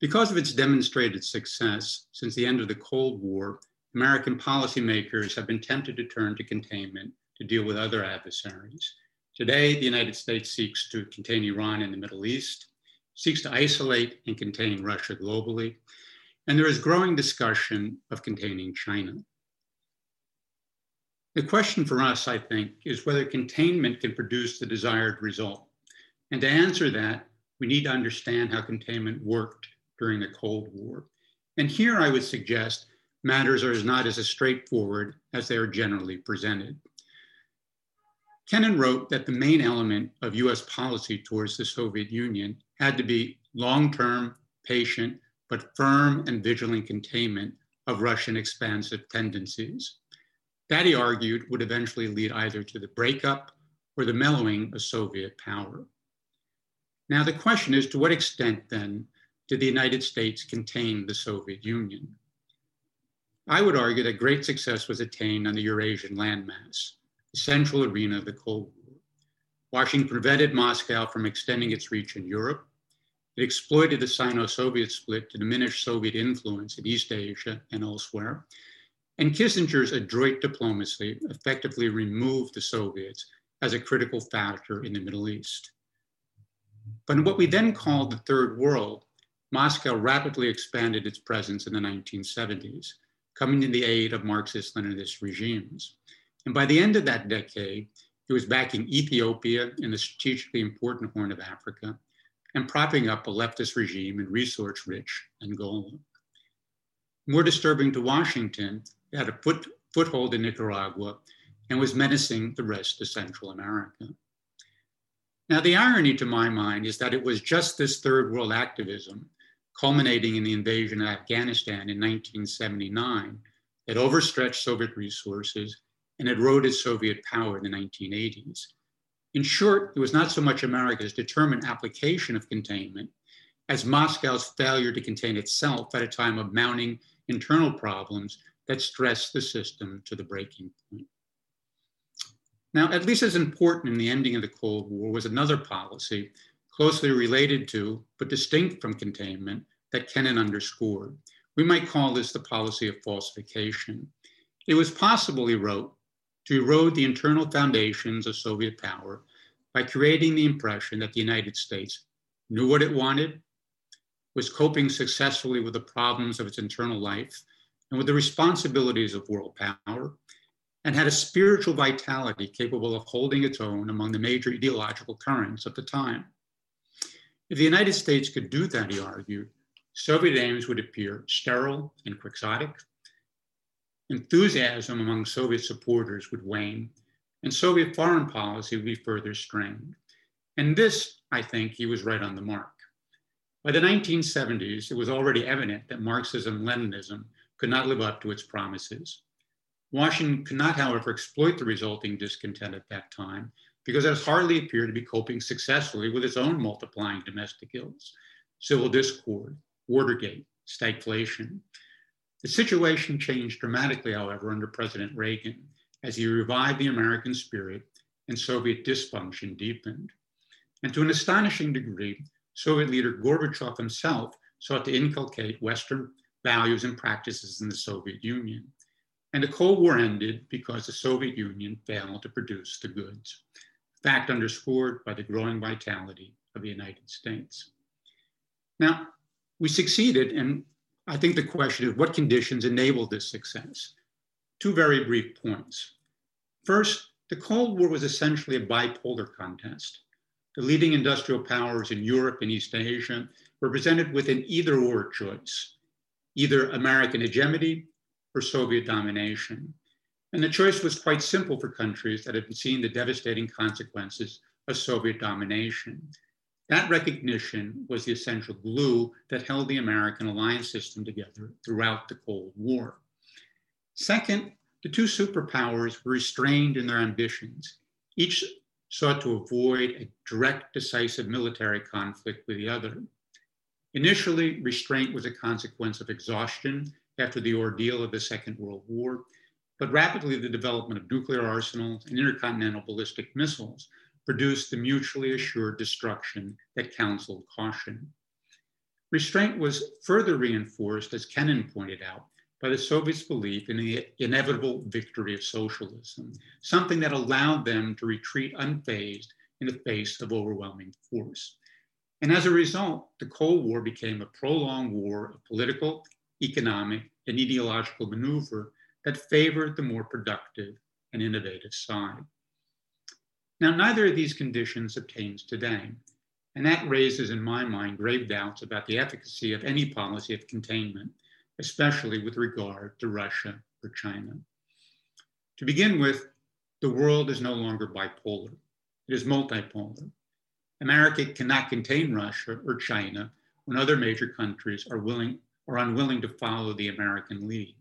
Because of its demonstrated success since the end of the Cold War, American policymakers have been tempted to turn to containment to deal with other adversaries. Today, the United States seeks to contain Iran in the Middle East, seeks to isolate and contain Russia globally, and there is growing discussion of containing China. The question for us, I think, is whether containment can produce the desired result. And to answer that, we need to understand how containment worked during the Cold War. And here I would suggest matters are not as straightforward as they are generally presented. Kennan wrote that the main element of US policy towards the Soviet Union had to be long-term, patient, but firm and vigilant containment of Russian expansive tendencies. That, he argued, would eventually lead either to the breakup or the mellowing of Soviet power. Now, the question is to what extent then did the United States contain the Soviet Union? I would argue that great success was attained on the Eurasian landmass, central arena of the Cold War. Washington prevented Moscow from extending its reach in Europe. It exploited the Sino Soviet split to diminish Soviet influence in East Asia and elsewhere. And Kissinger's adroit diplomacy effectively removed the Soviets as a critical factor in the Middle East. But in what we then called the Third World, Moscow rapidly expanded its presence in the 1970s, coming to the aid of Marxist Leninist regimes. And by the end of that decade, it was backing Ethiopia in the strategically important Horn of Africa and propping up a leftist regime in resource rich Angola. More disturbing to Washington, it had a foot, foothold in Nicaragua and was menacing the rest of Central America. Now, the irony to my mind is that it was just this third world activism, culminating in the invasion of Afghanistan in 1979, that overstretched Soviet resources and eroded Soviet power in the 1980s. In short, it was not so much America's determined application of containment as Moscow's failure to contain itself at a time of mounting internal problems that stressed the system to the breaking point. Now, at least as important in the ending of the Cold War was another policy closely related to, but distinct from containment, that Kennan underscored. We might call this the policy of falsification. It was possible, he wrote, to erode the internal foundations of Soviet power by creating the impression that the United States knew what it wanted, was coping successfully with the problems of its internal life and with the responsibilities of world power, and had a spiritual vitality capable of holding its own among the major ideological currents of the time. If the United States could do that, he argued, Soviet aims would appear sterile and quixotic. Enthusiasm among Soviet supporters would wane, and Soviet foreign policy would be further strained. And this, I think, he was right on the mark. By the 1970s, it was already evident that Marxism Leninism could not live up to its promises. Washington could not, however, exploit the resulting discontent at that time because it hardly appeared to be coping successfully with its own multiplying domestic ills civil discord, Watergate, stagflation. The situation changed dramatically, however, under President Reagan as he revived the American spirit and Soviet dysfunction deepened. And to an astonishing degree, Soviet leader Gorbachev himself sought to inculcate Western values and practices in the Soviet Union. And the Cold War ended because the Soviet Union failed to produce the goods, fact underscored by the growing vitality of the United States. Now, we succeeded, and I think the question is what conditions enabled this success? Two very brief points. First, the Cold War was essentially a bipolar contest. The leading industrial powers in Europe and East Asia were presented with an either or choice either American hegemony or Soviet domination. And the choice was quite simple for countries that had seen the devastating consequences of Soviet domination. That recognition was the essential glue that held the American alliance system together throughout the Cold War. Second, the two superpowers were restrained in their ambitions. Each sought to avoid a direct, decisive military conflict with the other. Initially, restraint was a consequence of exhaustion after the ordeal of the Second World War, but rapidly the development of nuclear arsenals and intercontinental ballistic missiles produced the mutually assured destruction that counseled caution. Restraint was further reinforced, as Kennan pointed out, by the Soviets' belief in the inevitable victory of socialism, something that allowed them to retreat unfazed in the face of overwhelming force. And as a result, the Cold War became a prolonged war of political, economic, and ideological maneuver that favored the more productive and innovative side. Now, neither of these conditions obtains today, and that raises in my mind grave doubts about the efficacy of any policy of containment, especially with regard to Russia or China. To begin with, the world is no longer bipolar, it is multipolar. America cannot contain Russia or China when other major countries are willing or unwilling to follow the American lead.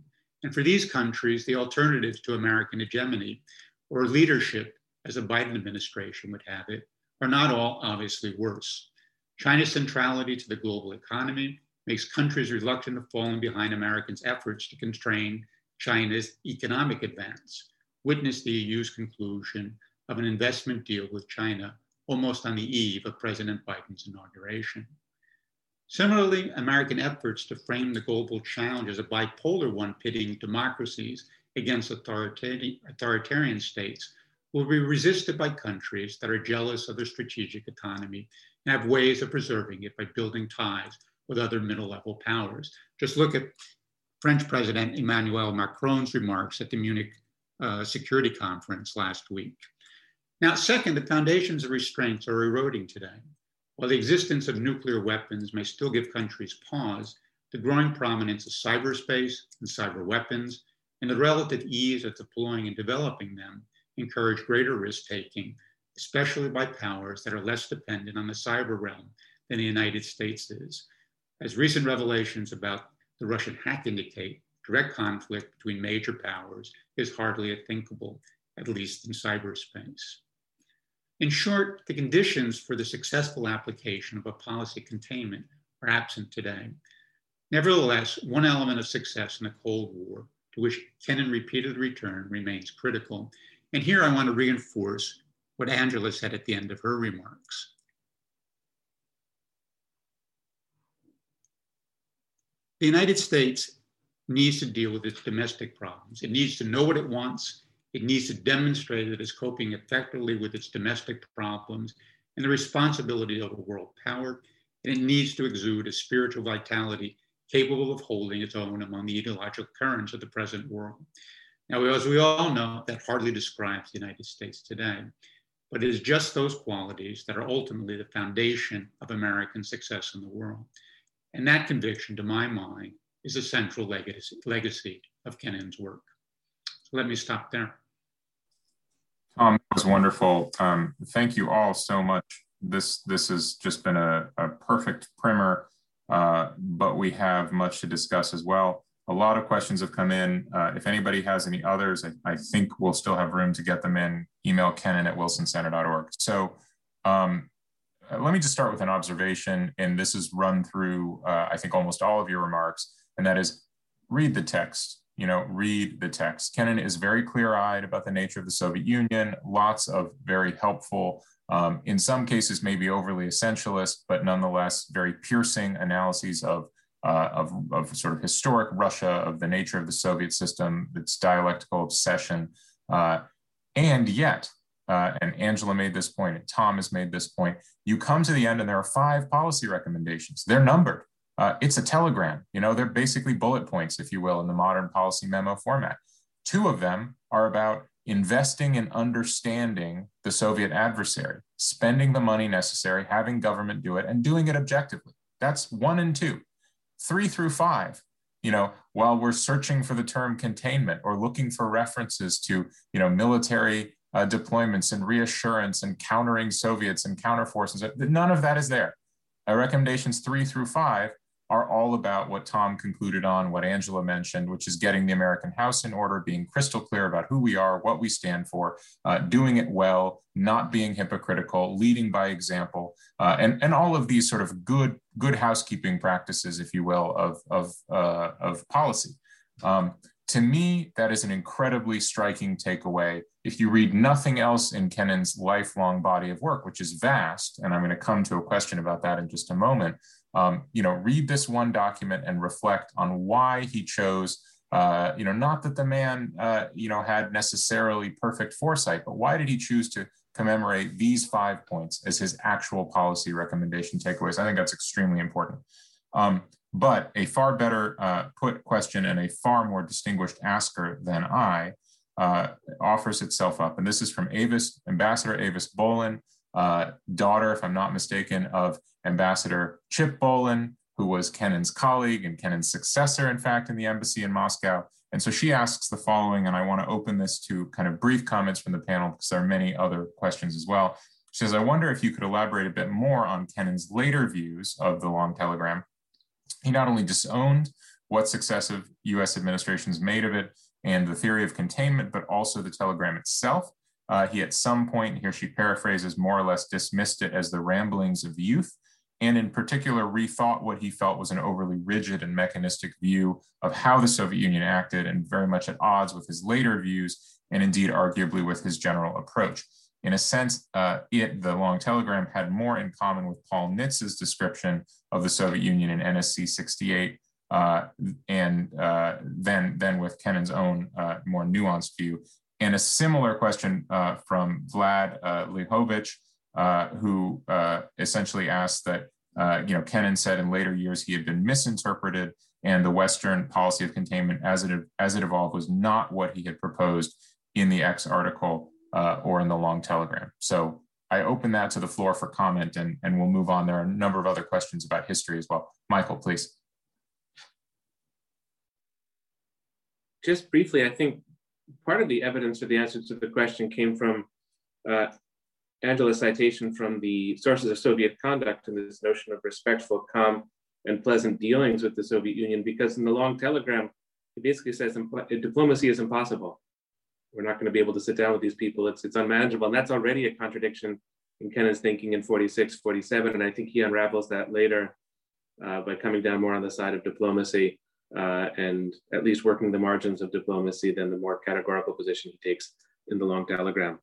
And for these countries, the alternatives to American hegemony or leadership, as the Biden administration would have it, are not all obviously worse. China's centrality to the global economy makes countries reluctant to falling behind Americans' efforts to constrain China's economic advance. Witness the EU's conclusion of an investment deal with China almost on the eve of President Biden's inauguration. Similarly, American efforts to frame the global challenge as a bipolar one pitting democracies against authoritarian states will be resisted by countries that are jealous of their strategic autonomy and have ways of preserving it by building ties with other middle level powers. Just look at French President Emmanuel Macron's remarks at the Munich uh, Security Conference last week. Now, second, the foundations of restraints are eroding today. While the existence of nuclear weapons may still give countries pause, the growing prominence of cyberspace and cyber weapons and the relative ease of deploying and developing them encourage greater risk taking, especially by powers that are less dependent on the cyber realm than the United States is. As recent revelations about the Russian hack indicate, direct conflict between major powers is hardly thinkable, at least in cyberspace. In short, the conditions for the successful application of a policy containment are absent today. Nevertheless, one element of success in the Cold War, to which Kennan repeatedly returned, remains critical. And here I want to reinforce what Angela said at the end of her remarks. The United States needs to deal with its domestic problems. It needs to know what it wants. It needs to demonstrate that it's coping effectively with its domestic problems and the responsibility of a world power. And it needs to exude a spiritual vitality capable of holding its own among the ideological currents of the present world. Now, as we all know, that hardly describes the United States today, but it is just those qualities that are ultimately the foundation of American success in the world. And that conviction, to my mind, is a central legacy, legacy of Kennan's work. So let me stop there. Tom, that was wonderful. Um, thank you all so much. This this has just been a, a perfect primer, uh, but we have much to discuss as well. A lot of questions have come in. Uh, if anybody has any others, I, I, think we'll still have room to get them in. Email kennan at wilsoncenter.org. So um, let me just start with an observation, and this is run through, uh, I think, almost all of your remarks, and that is read the text. You know, read the text. Kennan is very clear eyed about the nature of the Soviet Union, lots of very helpful, um, in some cases, maybe overly essentialist, but nonetheless very piercing analyses of uh, of, of sort of historic Russia, of the nature of the Soviet system, its dialectical obsession. Uh, and yet, uh, and Angela made this point, and Tom has made this point, you come to the end and there are five policy recommendations. They're numbered. Uh, it's a telegram. You know, they're basically bullet points, if you will, in the modern policy memo format. Two of them are about investing in understanding the Soviet adversary, spending the money necessary, having government do it, and doing it objectively. That's one and two three through five you know while we're searching for the term containment or looking for references to you know military uh, deployments and reassurance and countering soviets and counter forces none of that is there. Recommendations three through five are all about what Tom concluded on, what Angela mentioned, which is getting the American House in order, being crystal clear about who we are, what we stand for, uh, doing it well, not being hypocritical, leading by example, uh, and, and all of these sort of good, good housekeeping practices, if you will, of, of, uh, of policy. Um, to me, that is an incredibly striking takeaway. If you read nothing else in Kennan's lifelong body of work, which is vast, and I'm going to come to a question about that in just a moment, um, you know, read this one document and reflect on why he chose, uh, you know, not that the man, uh, you know, had necessarily perfect foresight, but why did he choose to commemorate these five points as his actual policy recommendation takeaways? I think that's extremely important. Um, but a far better uh, put question and a far more distinguished asker than I uh, offers itself up. And this is from Avis, Ambassador Avis Bohlen, uh, daughter, if I'm not mistaken, of Ambassador Chip Bohlen, who was Kennan's colleague and Kennan's successor, in fact, in the embassy in Moscow. And so she asks the following, and I want to open this to kind of brief comments from the panel because there are many other questions as well. She says, I wonder if you could elaborate a bit more on Kennan's later views of the long telegram. He not only disowned what successive US administrations made of it and the theory of containment, but also the telegram itself. Uh, he at some point, here she paraphrases, more or less dismissed it as the ramblings of youth. and in particular rethought what he felt was an overly rigid and mechanistic view of how the Soviet Union acted and very much at odds with his later views and indeed arguably with his general approach. In a sense, uh, it, the long telegram, had more in common with Paul Nitze's description of the Soviet Union in NSC 68 uh, and uh, than with Kennan's own uh, more nuanced view. And a similar question uh, from Vlad uh, Lihovich, uh, who essentially asked that, you know, Kennan said in later years he had been misinterpreted and the Western policy of containment as it, as it evolved was not what he had proposed in the X article or in the long telegram. So I open that to the floor for comment and, and we'll move on. There are a number of other questions about history as well. Michael, please. Just briefly, I think part of the evidence for the answer to the question came from uh, Angela's citation from the sources of Soviet conduct and this notion of respectful, calm, and pleasant dealings with the Soviet Union, because in the long telegram, it basically says diplomacy is impossible. We're not going to be able to sit down with these people. It's, it's unmanageable. And that's already a contradiction in Kennan's thinking in 46, 47. And I think he unravels that later uh, by coming down more on the side of diplomacy uh, and at least working the margins of diplomacy than the more categorical position he takes in the long telegram.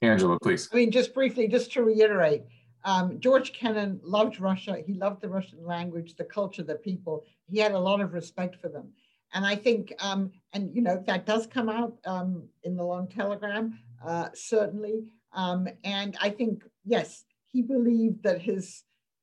Angela, please. I mean, just briefly, just to reiterate, um, George Kennan loved Russia. He loved the Russian language, the culture, the people. He had a lot of respect for them. And I think, um, and you know, that does come out um, in the long telegram, uh, certainly. Um, and I think, yes, he believed that his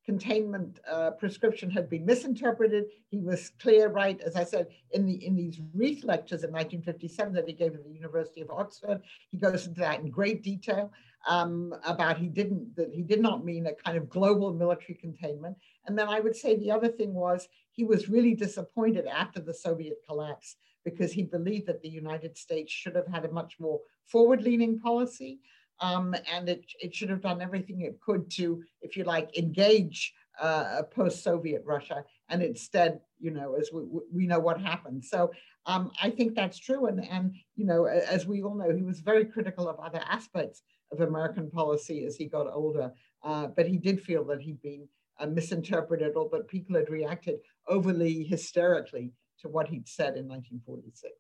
containment uh, prescription had been misinterpreted. He was clear, right, as I said, in the in these Reith lectures in 1957 that he gave at the University of Oxford. He goes into that in great detail um, about he didn't that he did not mean a kind of global military containment. And then I would say the other thing was he was really disappointed after the Soviet collapse because he believed that the United States should have had a much more forward-leaning policy. Um, and it, it should have done everything it could to, if you like, engage uh, post-Soviet Russia, and instead, you know, as we, we know what happened. So um, I think that's true, and and you know, as we all know, he was very critical of other aspects of American policy as he got older, uh, but he did feel that he'd been uh, misinterpreted or that people had reacted overly hysterically to what he'd said in 1946.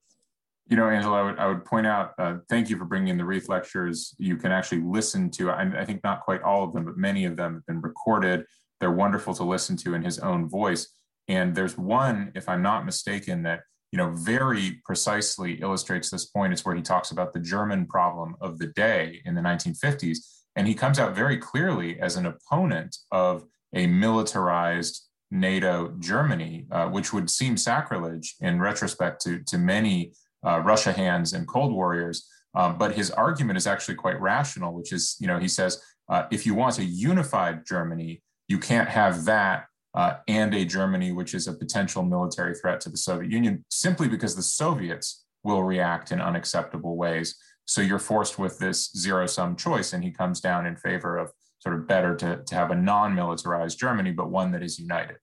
You know, Angela, I would, I would point out, uh, thank you for bringing in the Reith lectures. You can actually listen to, I, I, think not quite all of them, but many of them have been recorded. They're wonderful to listen to in his own voice. And there's one, if I'm not mistaken, that, you know, very precisely illustrates this point. It's where he talks about the German problem of the day in the 1950s. And he comes out very clearly as an opponent of a militarized NATO Germany, uh, which would seem sacrilege in retrospect to, to many uh, Russia hands and Cold Warriors. Um, but his argument is actually quite rational, which is, you know, he says, uh, if you want a unified Germany, you can't have that uh, and a Germany which is a potential military threat to the Soviet Union simply because the Soviets will react in unacceptable ways. So you're forced with this zero sum choice. And he comes down in favor of sort of better to, to have a non militarized Germany, but one that is united.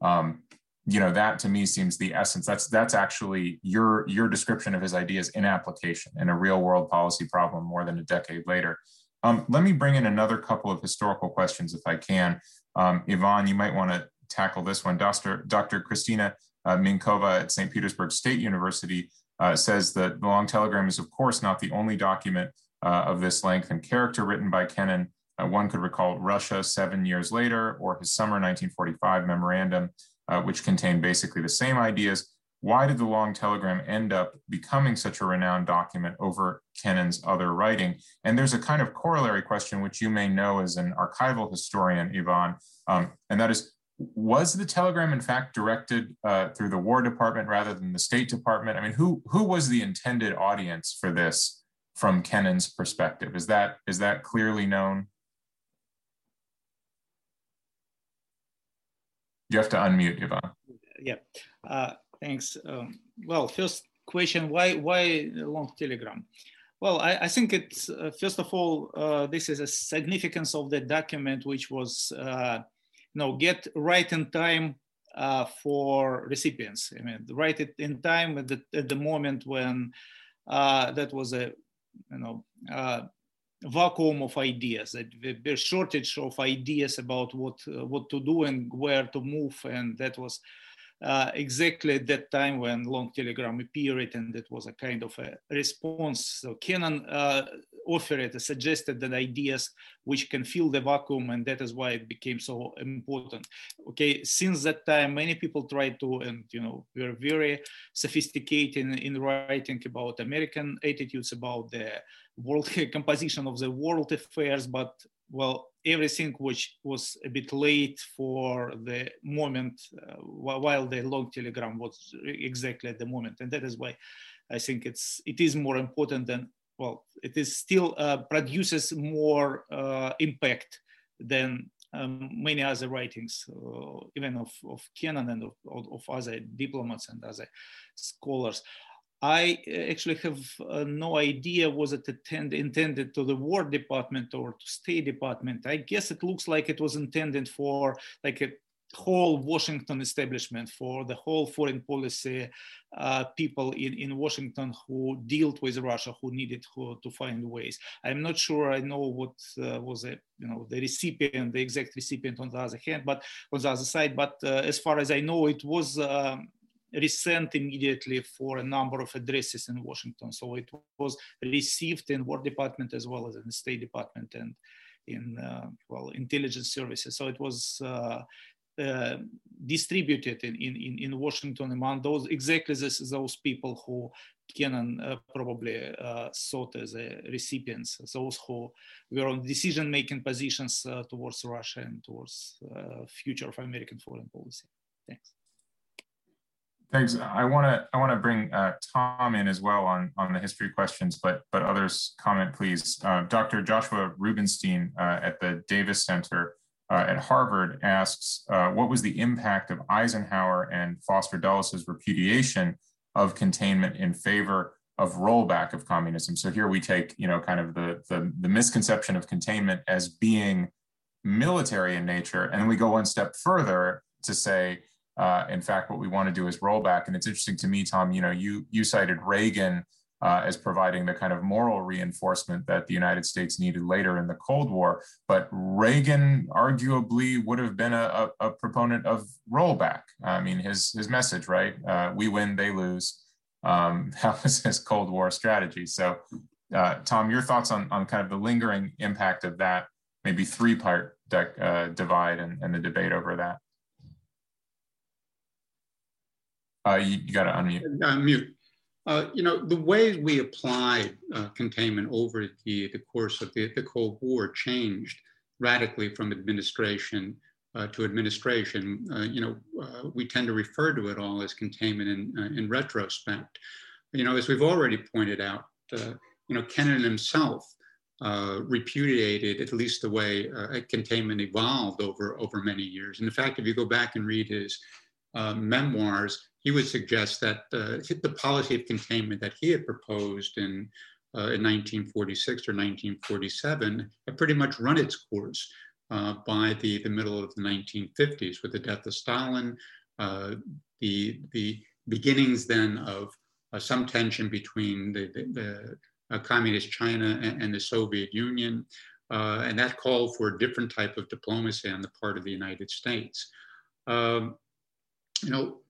Um, you know that to me seems the essence. That's that's actually your your description of his ideas in application in a real world policy problem more than a decade later. Um, let me bring in another couple of historical questions if i can. Um, ivan you might want to tackle this one. Dr dr kristina uh, minkova at st petersburg state university uh, says that the long telegram is of course not the only document uh, of this length and character written by kennan. Uh, one could recall russia seven years later or his summer 1945 memorandum uh, which contain basically the same ideas. Why did the long telegram end up becoming such a renowned document over Kennan's other writing? And there's a kind of corollary question, which you may know as an archival historian, Ivan, um, and that is, was the telegram in fact directed uh, through the War Department rather than the State Department? I mean, who who was the intended audience for this from Kennan's perspective? Is that is that clearly known? You have to unmute, Ivan. Yeah, uh, thanks. Um, well, first question, why, why long telegram? Well, I, I think it's, uh, first of all, uh, this is a significance of the document, which was, uh, you know, get right in time uh, for recipients. I mean, right it in time at the, at the moment when uh, that was a, you know, vacuum of ideas, the shortage of ideas about what uh, what to do and where to move, and that was uh, exactly at that time when long telegram appeared and that was a kind of a response. So Kennan uh, offered suggested that ideas which can fill the vacuum and that is why it became so important. Okay since that time many people tried to and you know were very sophisticated in, in writing about american attitudes about the world composition of the world affairs but well everything which was a bit late for the moment uh, while the long telegram was exactly at the moment. And that is why i think it's it is more important than well it is still uh, produces more uh, impact than um, many other writings uh, even of, of Kennan and of, of other diplomats and other scholars I actually have uh, no idea was it attend, intended to the War Department or to State Department. I guess it looks like it was intended for like a whole Washington establishment, for the whole foreign policy uh, people in, in Washington who dealt with Russia, who needed who, to find ways. I'm not sure I know what uh, was a, you know the recipient, the exact recipient on the other hand, but on the other side. But uh, as far as I know, it was um, resent immediately for a number of addresses in Washington. So it was received in War Department as well as in the State Department and in uh, well intelligence services. So it was uh, uh, distributed in, in, in Washington among those exactly this, those people who Kennan uh, probably uh, sought as recipients, those who were on decision-making positions uh, towards Russia and towards future of American foreign policy. Thanks. Thanks. I want to I want to bring uh, Tom in as well on on the history questions, but but others comment please. Uh, Dr. Joshua Rubenstein uh, at the Davis Center uh, at Harvard asks, uh, what was the impact of Eisenhower and Foster Dulles's repudiation of containment in favor of rollback of communism? So here we take you know kind of the the, the misconception of containment as being military in nature, and then we go one step further to say uh, in fact, what we want to do is rollback. And it's interesting to me, Tom, you know, you, you cited Reagan uh, as providing the kind of moral reinforcement that the United States needed later in the Cold War. But Reagan arguably would have been a, a, a proponent of rollback. I mean, his, his message, right? Uh, we win, they lose. Um, that was his Cold War strategy. So, uh, Tom, your thoughts on, on kind of the lingering impact of that, maybe three part uh, divide and, and the debate over that? Uh, you, you got to unmute. Uh, mute. Uh, you know, the way we applied uh, containment over the, the course of the, the Cold War changed radically from administration uh, to administration. Uh, you know, uh, we tend to refer to it all as containment in, uh, in retrospect. You know, as we've already pointed out, you know, Kennan himself repudiated at least the way containment evolved over, over many years. And in fact, if you go back and read his memoirs, he would suggest that uh, the policy of containment that he had proposed in, uh, in 1946 or 1947 had pretty much run its course uh, by the, the middle of the 1950s with the death of Stalin, uh, the, the beginnings then of uh, some tension between the, the, the uh, communist China and, and, the Soviet Union. and that called for a different type of diplomacy on the part of the United States. Um, you know,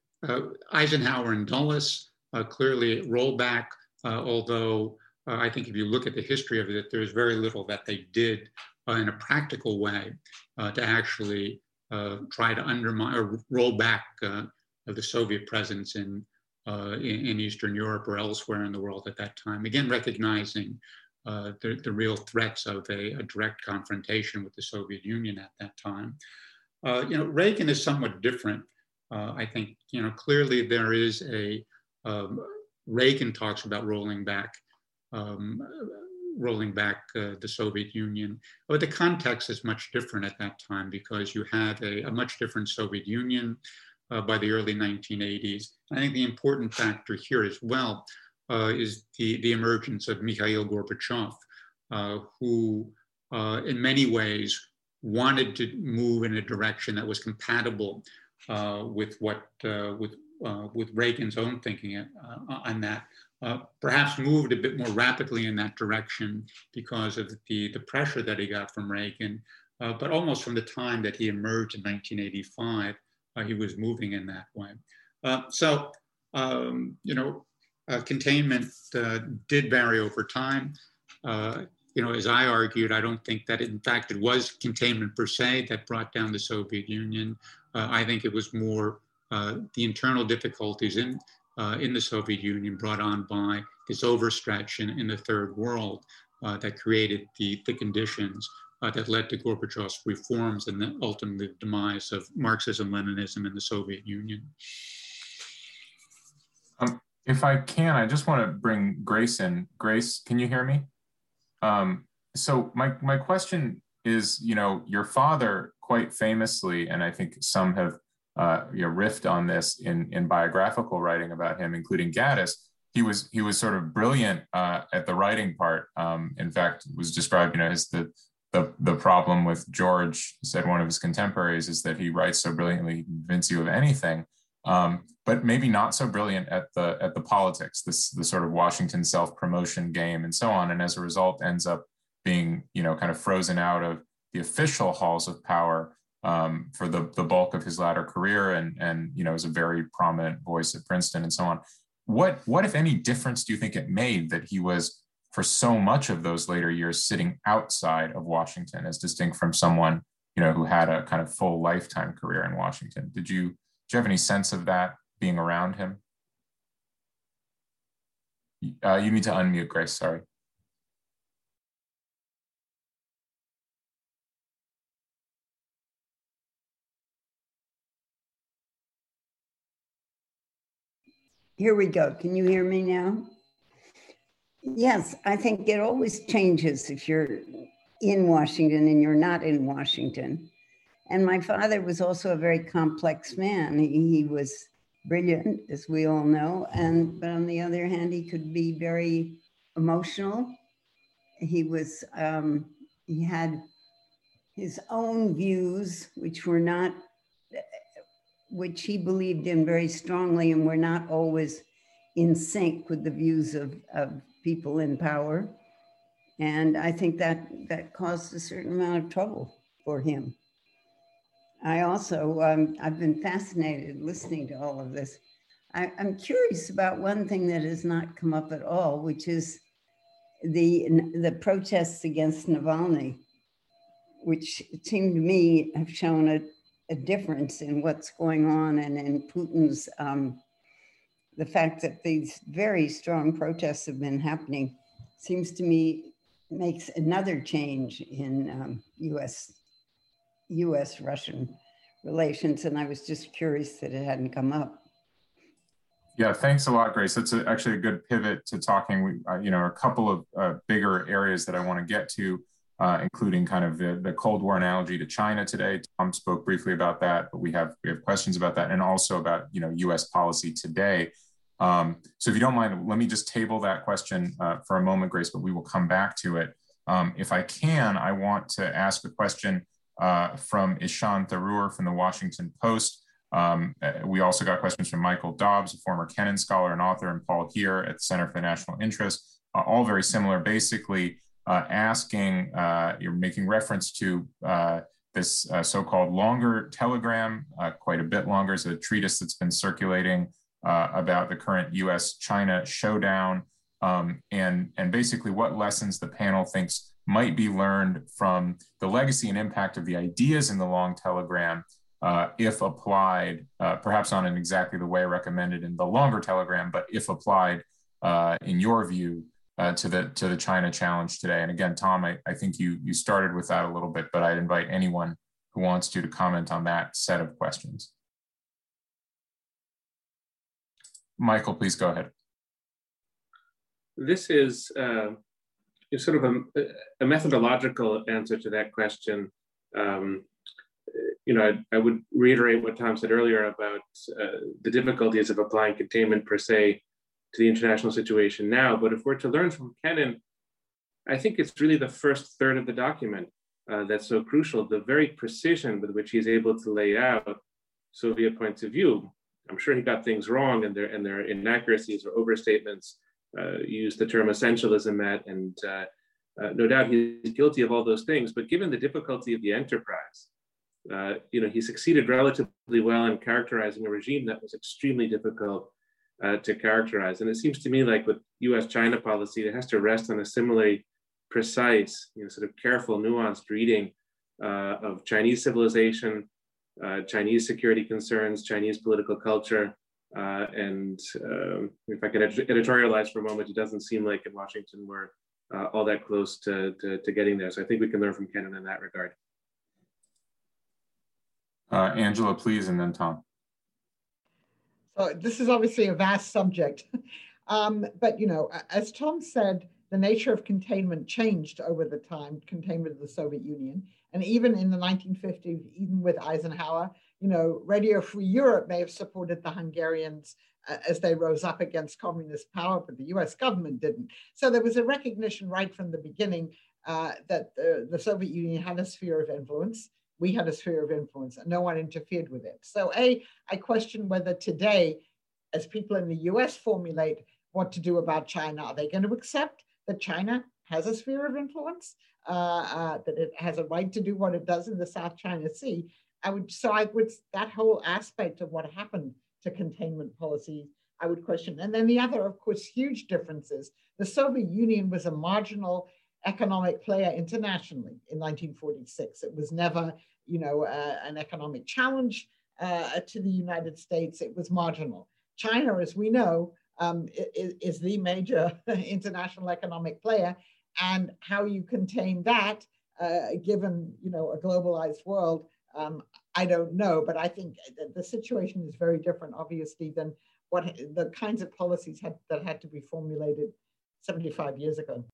Eisenhower and Dulles uh, clearly rollback, uh, although I think if you look at the history of it, there's very little that they did in a practical way to actually try to undermine or roll back the Soviet presence in, in, in Eastern Europe or elsewhere in the world at that time. Again, recognizing uh, the, the, real threats of a, a, direct confrontation with the Soviet Union at that time. Uh, you know, Reagan is somewhat different uh, I think, you know, clearly there is a, um, Reagan talks about rolling back, um, rolling back uh, the Soviet Union, but the context is much different at that time because you had a, a much different Soviet Union uh, by the early 1980s. I think the important factor here as well uh, is the, the emergence of Mikhail Gorbachev, uh, who uh, in many ways wanted to move in a direction that was compatible with what uh, with uh, with Reagan's own thinking on that. uh, perhaps moved a bit more rapidly in that direction because of the, the pressure that he got from Reagan. Uh, but almost from the time that he emerged in 1985, uh, he was moving in that way. Uh, so, um, you know, uh, containment uh, did vary over time. you know, as I argued, I don't think that in fact it was containment per se that brought down the Soviet Union. I think it was more the internal difficulties in uh, in the Soviet Union brought on by this overstretch in, in the third world uh, that created the, the conditions uh, that led to Gorbachev's reforms and then ultimately the demise of Marxism Leninism in the Soviet Union. Um, if I can, I just want to bring Grace in. Grace, can you hear me? Um, so my, my question is, you know, your father quite famously, and I think some have uh, you know, riffed on this in, in biographical writing about him, including Gaddis. He was he was sort of brilliant uh, at the writing part. Um, in fact, was described you know as the, the the problem with George said one of his contemporaries is that he writes so brilliantly he can convince you of anything, um, but maybe not so brilliant at the at the politics, this the sort of Washington self promotion game and so on, and as a result ends up being you know kind of frozen out of the official halls of power um, for the, the bulk of his latter career and, and, you know, is a very prominent voice at Princeton and so on. What, what, if any, difference do you think it made that he was, for so much of those later years, sitting outside of Washington as distinct from someone, you know, who had a kind of full lifetime career in Washington? Did you, do you have any sense of that being around him? Uh, you need to unmute, Grace, sorry. Here we go. Can you hear me now? Yes, I think it always changes if you're in Washington and you're not in Washington. And my father was also a very complex man. He, he was brilliant, as we all know, and but on the other hand, he could be very emotional. He was um, he had his own views, which were not which he believed in very strongly and were not always in sync with the views of, of people in power. And I think that that caused a certain amount of trouble for him. I also, um, I've been fascinated listening to all of this. I, I'm curious about one thing that has not come up at all, which is the, the protests against Navalny, which seem to me have shown a a difference in what's going on and in Putin's, um, the fact that these very strong protests have been happening seems to me makes another change in um, US, US Russian relations. And I was just curious that it hadn't come up. Yeah, thanks a lot, Grace. That's a, actually a good pivot to talking. Uh, you know, a couple of uh, bigger areas that I want to get to uh, including kind of the, the Cold War analogy to China today. Tom spoke briefly about that, but we have we have questions about that, and also about you know U.S. policy today. Um, so if you don't mind, let me just table that question uh, for a moment, Grace, but we will come back to it. Um, if I can, I want to ask a question uh, from Ishan Tharoor from the Washington Post. Um, uh, we also got questions from Michael Dobbs, a former Kennan scholar and author, and Paul here at the Center for National Interest, uh, all very similar. Basically, asking, uh, you're making reference to uh, this uh, so-called longer telegram, uh, quite a bit longer, is a treatise that's been circulating uh, about the current U.S.-China showdown, um, and and basically what lessons the panel thinks might be learned from the legacy and impact of the ideas in the long telegram, if applied, perhaps not in exactly the way recommended in the longer telegram, but if applied, in your view, uh, to the to the China challenge today. And again, Tom, I, I think you you started with that a little bit, but I'd invite anyone who wants to to comment on that set of questions. Michael, please go ahead. This is uh, sort of a, a, methodological answer to that question. Um, you know, I, I, would reiterate what Tom said earlier about uh, the difficulties of applying containment per se to the international situation now. But if we're to learn from Kennan, I think it's really the first third of the document uh, that's so crucial, the very precision with which he's able to lay out Soviet points of view. I'm sure he got things wrong and their, and their inaccuracies or overstatements uh, used the term essentialism, at, and uh, uh, no doubt he's guilty of all those things. But given the difficulty of the enterprise, uh, you know, he succeeded relatively well in characterizing a regime that was extremely difficult uh, to characterize. And it seems to me like with U.S.-China policy, it has to rest on a similarly precise, you know, sort of careful, nuanced reading uh, of Chinese civilization, uh, Chinese security concerns, Chinese political culture. Uh, and um, if I can editorialize for a moment, it doesn't seem like in Washington we're uh, all that close to, to, to, getting there. So I think we can learn from Kennan in that regard. Uh, Angela, please, and then Tom. This is obviously a vast subject. um, but, you know, as Tom said, the nature of containment changed over the time, containment of the Soviet Union. And even in the 1950s, even with Eisenhower, you know, Radio Free Europe may have supported the Hungarians uh, as they rose up against communist power, but the US government didn't. So there was a recognition right from the beginning uh, that the, the Soviet Union had a sphere of influence. We had a sphere of influence and no one interfered with it. So, A, I question whether today, as people in the US formulate what to do about China, are they going to accept that China has a sphere of influence, uh, uh, that it has a right to do what it does in the South China Sea. I would so I would that whole aspect of what happened to containment policy I would question. And then the other, of course, huge differences. The Soviet Union was a marginal economic player internationally in 1946. It was never, you know, uh, an economic challenge uh, to the United States. It was marginal. China, as we know, um, is, is, the major international economic player, and how you contain that, uh, given you know a globalized world, um, I don't know. But I think the situation is very different, obviously, than what the kinds of policies had, that had to be formulated 75 years ago.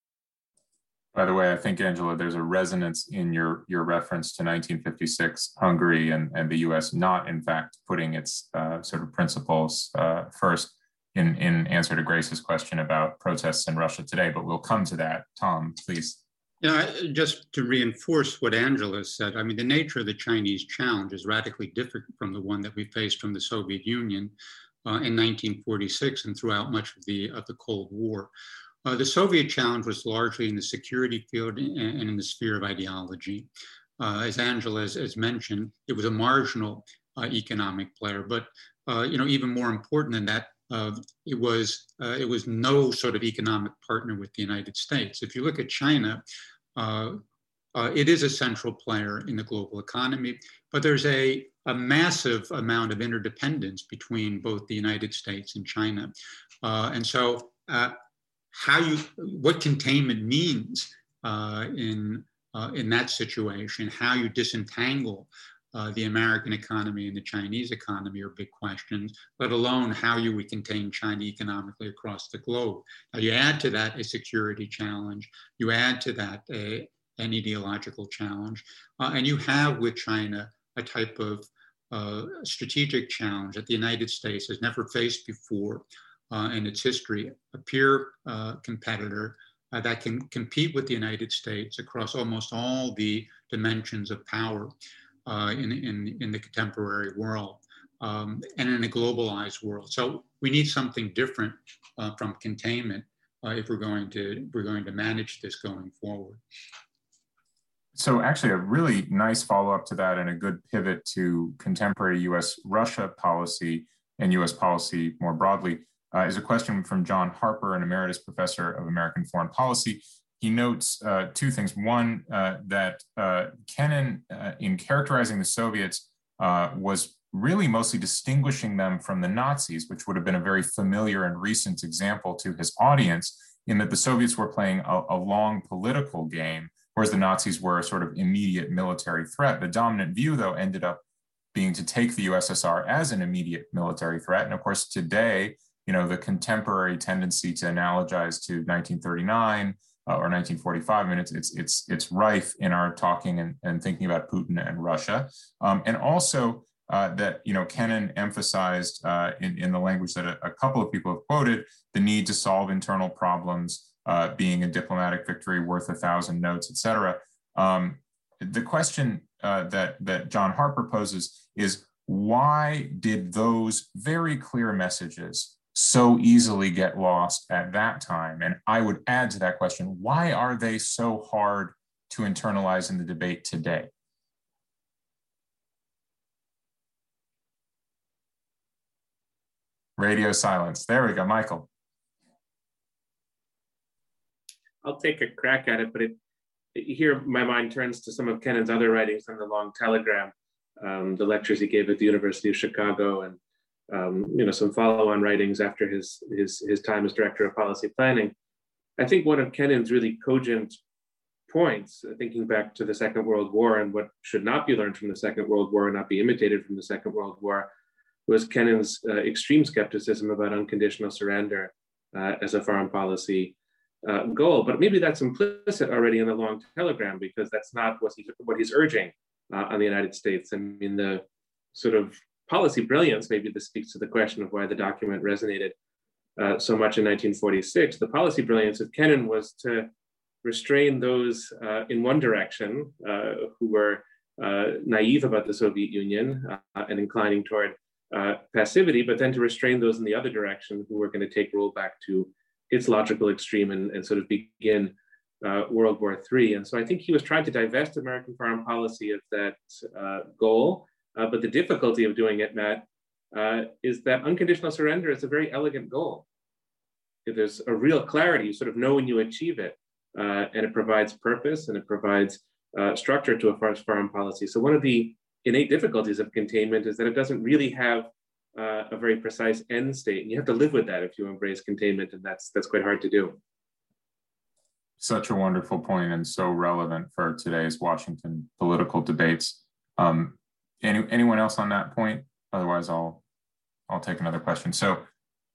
By the way, I think Angela, there's a resonance in your your reference to 1956 Hungary and, and the U.S. not in fact putting its uh, sort of principles uh, first in, in answer to Grace's question about protests in Russia today, but we'll come to that. Tom, please. Yeah, just to reinforce what Angela said, I mean, the nature of the Chinese challenge is radically different from the one that we faced from the Soviet Union uh, in 1946 and throughout much of the, of the Cold War. Uh, the Soviet challenge was largely in the security field and, and in the sphere of ideology. Uh, as Angela has, has, mentioned, it was a marginal uh, economic player, but uh, you know, even more important than that, uh, it was uh, it was no sort of economic partner with the United States. If you look at China, it is a central player in the global economy, but there's a, a massive amount of interdependence between both the United States and China, uh, and so uh, how you what containment means in in that situation, how you disentangle uh, the American economy and the Chinese economy are big questions, let alone how you would contain China economically across the globe. Now, you add to that a security challenge, you add to that a, an ideological challenge, uh, and you have with China a type of uh, strategic challenge that the United States has never faced before uh, in its history, a peer uh, competitor uh, that can compete with the United States across almost all the dimensions of power uh, in, in, in the contemporary world um, and in a globalized world. So we need something different uh, from containment uh, if we're going to we're going to manage this going forward. So actually a really nice follow-up to that and a good pivot to contemporary US-Russia policy and US policy more broadly uh, is a question from John Harper, an emeritus professor of American foreign policy he notes uh, two things. One, uh, that uh, Kennan, uh, in characterizing the Soviets, uh, was really mostly distinguishing them from the Nazis, which would have been a very familiar and recent example to his audience, in that the Soviets were playing a, a long political game, whereas the Nazis were a sort of immediate military threat. The dominant view, though, ended up being to take the USSR as an immediate military threat. And of course, today, you know, the contemporary tendency to analogize to 1939 uh, or 1945. I mean, it's it's it's it's rife in our talking and, and thinking about Putin and Russia, um, and also uh, that you know Kennan emphasized uh, in in the language that a, a, couple of people have quoted the need to solve internal problems, uh, being a diplomatic victory worth a thousand notes, et cetera. Um, the question uh, that that John Harper poses is why did those very clear messages so easily get lost at that time? And I would add to that question why are they so hard to internalize in the debate today? Radio silence. There we go, Michael. I'll take a crack at it, but it, here my mind turns to some of Kennan's other writings on the long telegram, um, the lectures he gave at the University of Chicago, and um, you know some follow-on writings after his, his his time as director of policy planning. I think one of Kennan's really cogent points, uh, thinking back to the Second World War and what should not be learned from the Second World War and not be imitated from the Second World War, was Kennan's uh, extreme skepticism about unconditional surrender uh, as a foreign policy uh, goal. But maybe that's implicit already in the long telegram because that's not what he's, what he's urging uh, on the United States. I mean, the sort of policy brilliance, maybe this speaks to the question of why the document resonated uh, so much in 1946. The policy brilliance of Kennan was to restrain those uh, in one direction who were naive about the Soviet Union and inclining toward uh, passivity, but then to restrain those in the other direction who were going to take rollback to its logical extreme and, and sort of begin uh, World War III. And so I think he was trying to divest American foreign policy of that uh, goal. Uh, but the difficulty of doing it, Matt, uh, is that unconditional surrender is a very elegant goal. There's a real clarity, you sort of know when you achieve it, and it provides purpose and it provides structure to a foreign policy. So one of the innate difficulties of containment is that it doesn't really have uh, a very precise end state. And you have to live with that if you embrace containment, and that's that's quite hard to do. Such a wonderful point and so relevant for today's Washington political debates. Um, any, anyone else on that point? Otherwise, I'll I'll take another question. So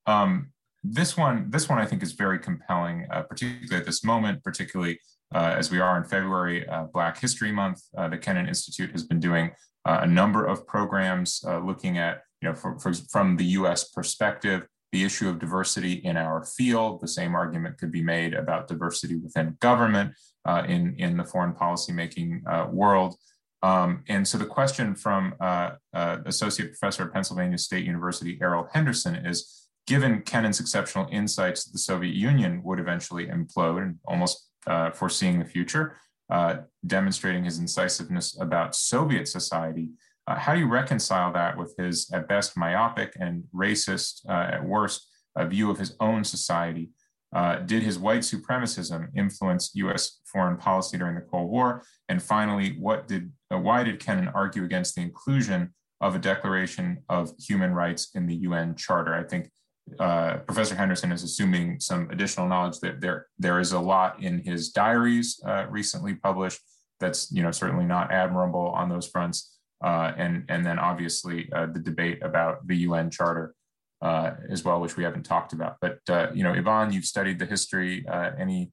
um, this one, this one I think is very compelling, uh, particularly at this moment, particularly uh, as we are in February, uh, Black History Month. Uh, the Kennan Institute has been doing uh, a number of programs uh, looking at, you know, for, for, from the US perspective, the issue of diversity in our field. The same argument could be made about diversity within government uh, in, in the foreign policymaking uh, world. Um, and so the question from uh, uh, Associate Professor at Pennsylvania State University, Errol Henderson, is given Kennan's exceptional insights the Soviet Union would eventually implode and almost foreseeing the future, uh, demonstrating his incisiveness about Soviet society. Uh, how do you reconcile that with his, at best, myopic and racist, uh, at worst, view of his own society? Uh, did his white supremacism influence U.S. foreign policy during the Cold War? And finally, what did, uh, why did Kennan argue against the inclusion of a Declaration of Human Rights in the UN Charter? I think uh, Professor Henderson is assuming some additional knowledge that there there is a lot in his diaries uh, recently published that's you know certainly not admirable on those fronts, uh, and and then obviously the debate about the UN Charter uh, as well, which we haven't talked about. But you know, Ivan, you've studied the history. any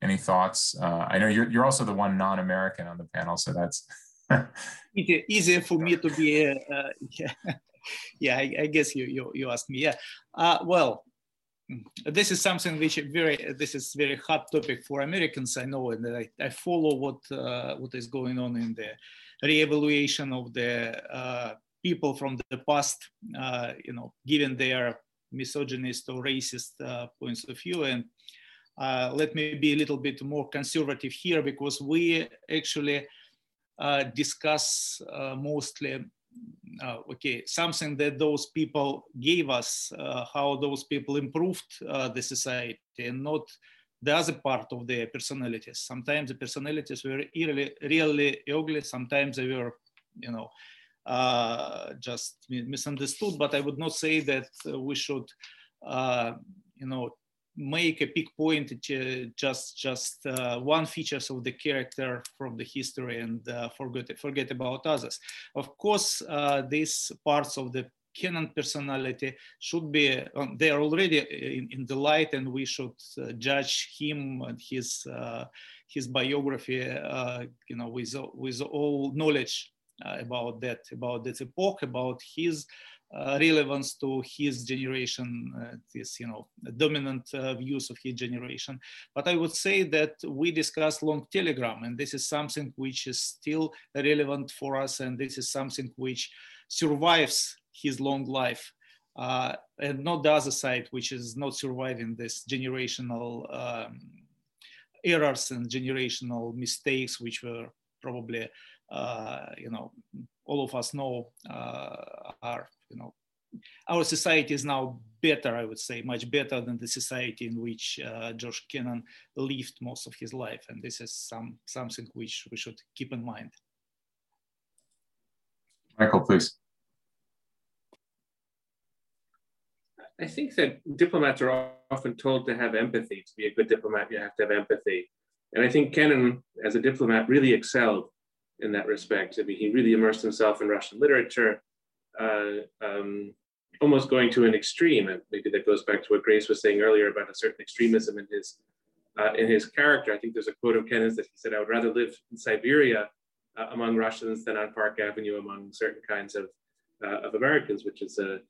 any thoughts? I know you're you're also the one non-American on the panel, so that's easier for me to be. Yeah. yeah, I, I, guess you, you, you asked me. Yeah. Uh, well, this is something which very this is very hot topic for Americans. I know, and I, I follow what uh, what is going on in the reevaluation of the uh, people from the past. Uh, you know, given their misogynist or racist uh, points of view, and uh, let me be a little bit more conservative here because we actually discuss mostly uh, okay, something that those people gave us, uh, how those people improved uh, the society, and not the other part of their personalities. Sometimes the personalities were really, really ugly. Sometimes they were, you know, uh, just misunderstood. But I would not say that we should, uh, you know, make a big point just just uh, one features of the character from the history and uh, forget forget about others of course uh, these parts of the Kennan personality should be um, they are already in, in, the light and we should uh, judge him and his uh, his biography you know with with all knowledge about that about that epoch about his uh, relevance to his generation, uh, this you know dominant uh, views of his generation. But I would say that we discussed long telegram, and this is something which is still relevant for us, and this is something which survives his long life. uh, and not the other side, which is not surviving this generational um, errors and generational mistakes, which were probably, uh, you know, all of us know uh, are, you know, our society is now better, I would say, much better than the society in which uh, George Kennan lived most of his life. And this is some, something which we should keep in mind. Michael, please. I think that diplomats are often told to have empathy. To be a good diplomat, you have to have empathy. And I think Kennan, as a diplomat, really excelled in that respect. I mean, he really immersed himself in Russian literature, uh, um, almost going to an extreme. And maybe that goes back to what Grace was saying earlier about a certain extremism in his uh, in his character. I think there's a quote of Kennan's that he said, "I would rather live in Siberia uh, among Russians than on Park Avenue among certain kinds of uh, of Americans," which is a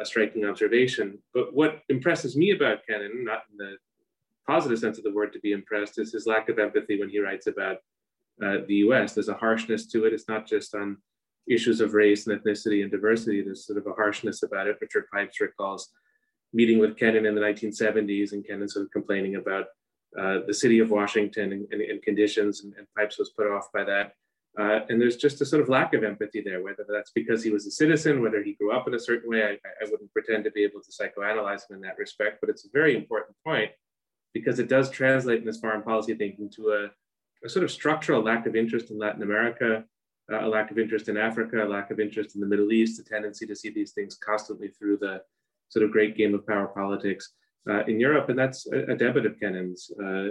a striking observation. But what impresses me about Kennan, not in the positive sense of the word to be impressed, is his lack of empathy when he writes about uh, the US. There's a harshness to it. It's not just on issues of race and ethnicity and diversity. There's sort of a harshness about it. Richard Pipes recalls meeting with Kennan in the 1970s and Kennan sort of complaining about uh, the city of Washington and, and, and conditions, and, and Pipes was put off by that. Uh, and there's just a sort of lack of empathy there, whether that's because he was a citizen, whether he grew up in a certain way. I, I wouldn't pretend to be able to psychoanalyze him in that respect, but it's a very important point because it does translate in this foreign policy thinking to a, a sort of structural lack of interest in Latin America, uh, a lack of interest in Africa, a lack of interest in the Middle East, a tendency to see these things constantly through the sort of great game of power politics uh, in Europe. And that's a, a debit of Kennan's, uh,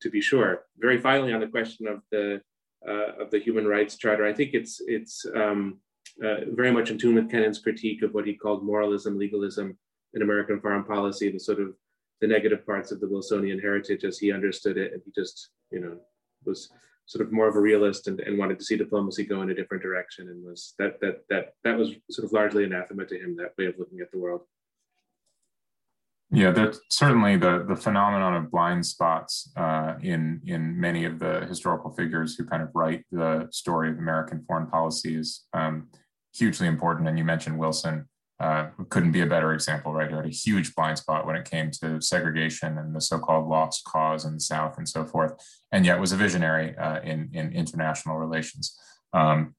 to be sure. Very finally, on the question of the uh, of the Human Rights Charter. I think it's it's um, uh, very much in tune with Kennan's critique of what he called moralism, legalism in American foreign policy, the sort of the negative parts of the Wilsonian heritage as he understood it, and he just you know was sort of more of a realist and, and wanted to see diplomacy go in a different direction, and was that that that that was sort of largely anathema to him that way of looking at the world. Yeah, that's certainly the the phenomenon of blind spots uh, in in many of the historical figures who kind of write the story of American foreign policy is um, hugely important. And you mentioned Wilson, uh, couldn't be a better example, right? He had a huge blind spot when it came to segregation and the so-called lost cause in the South and so forth, and yet was a visionary uh, in in international relations. Um,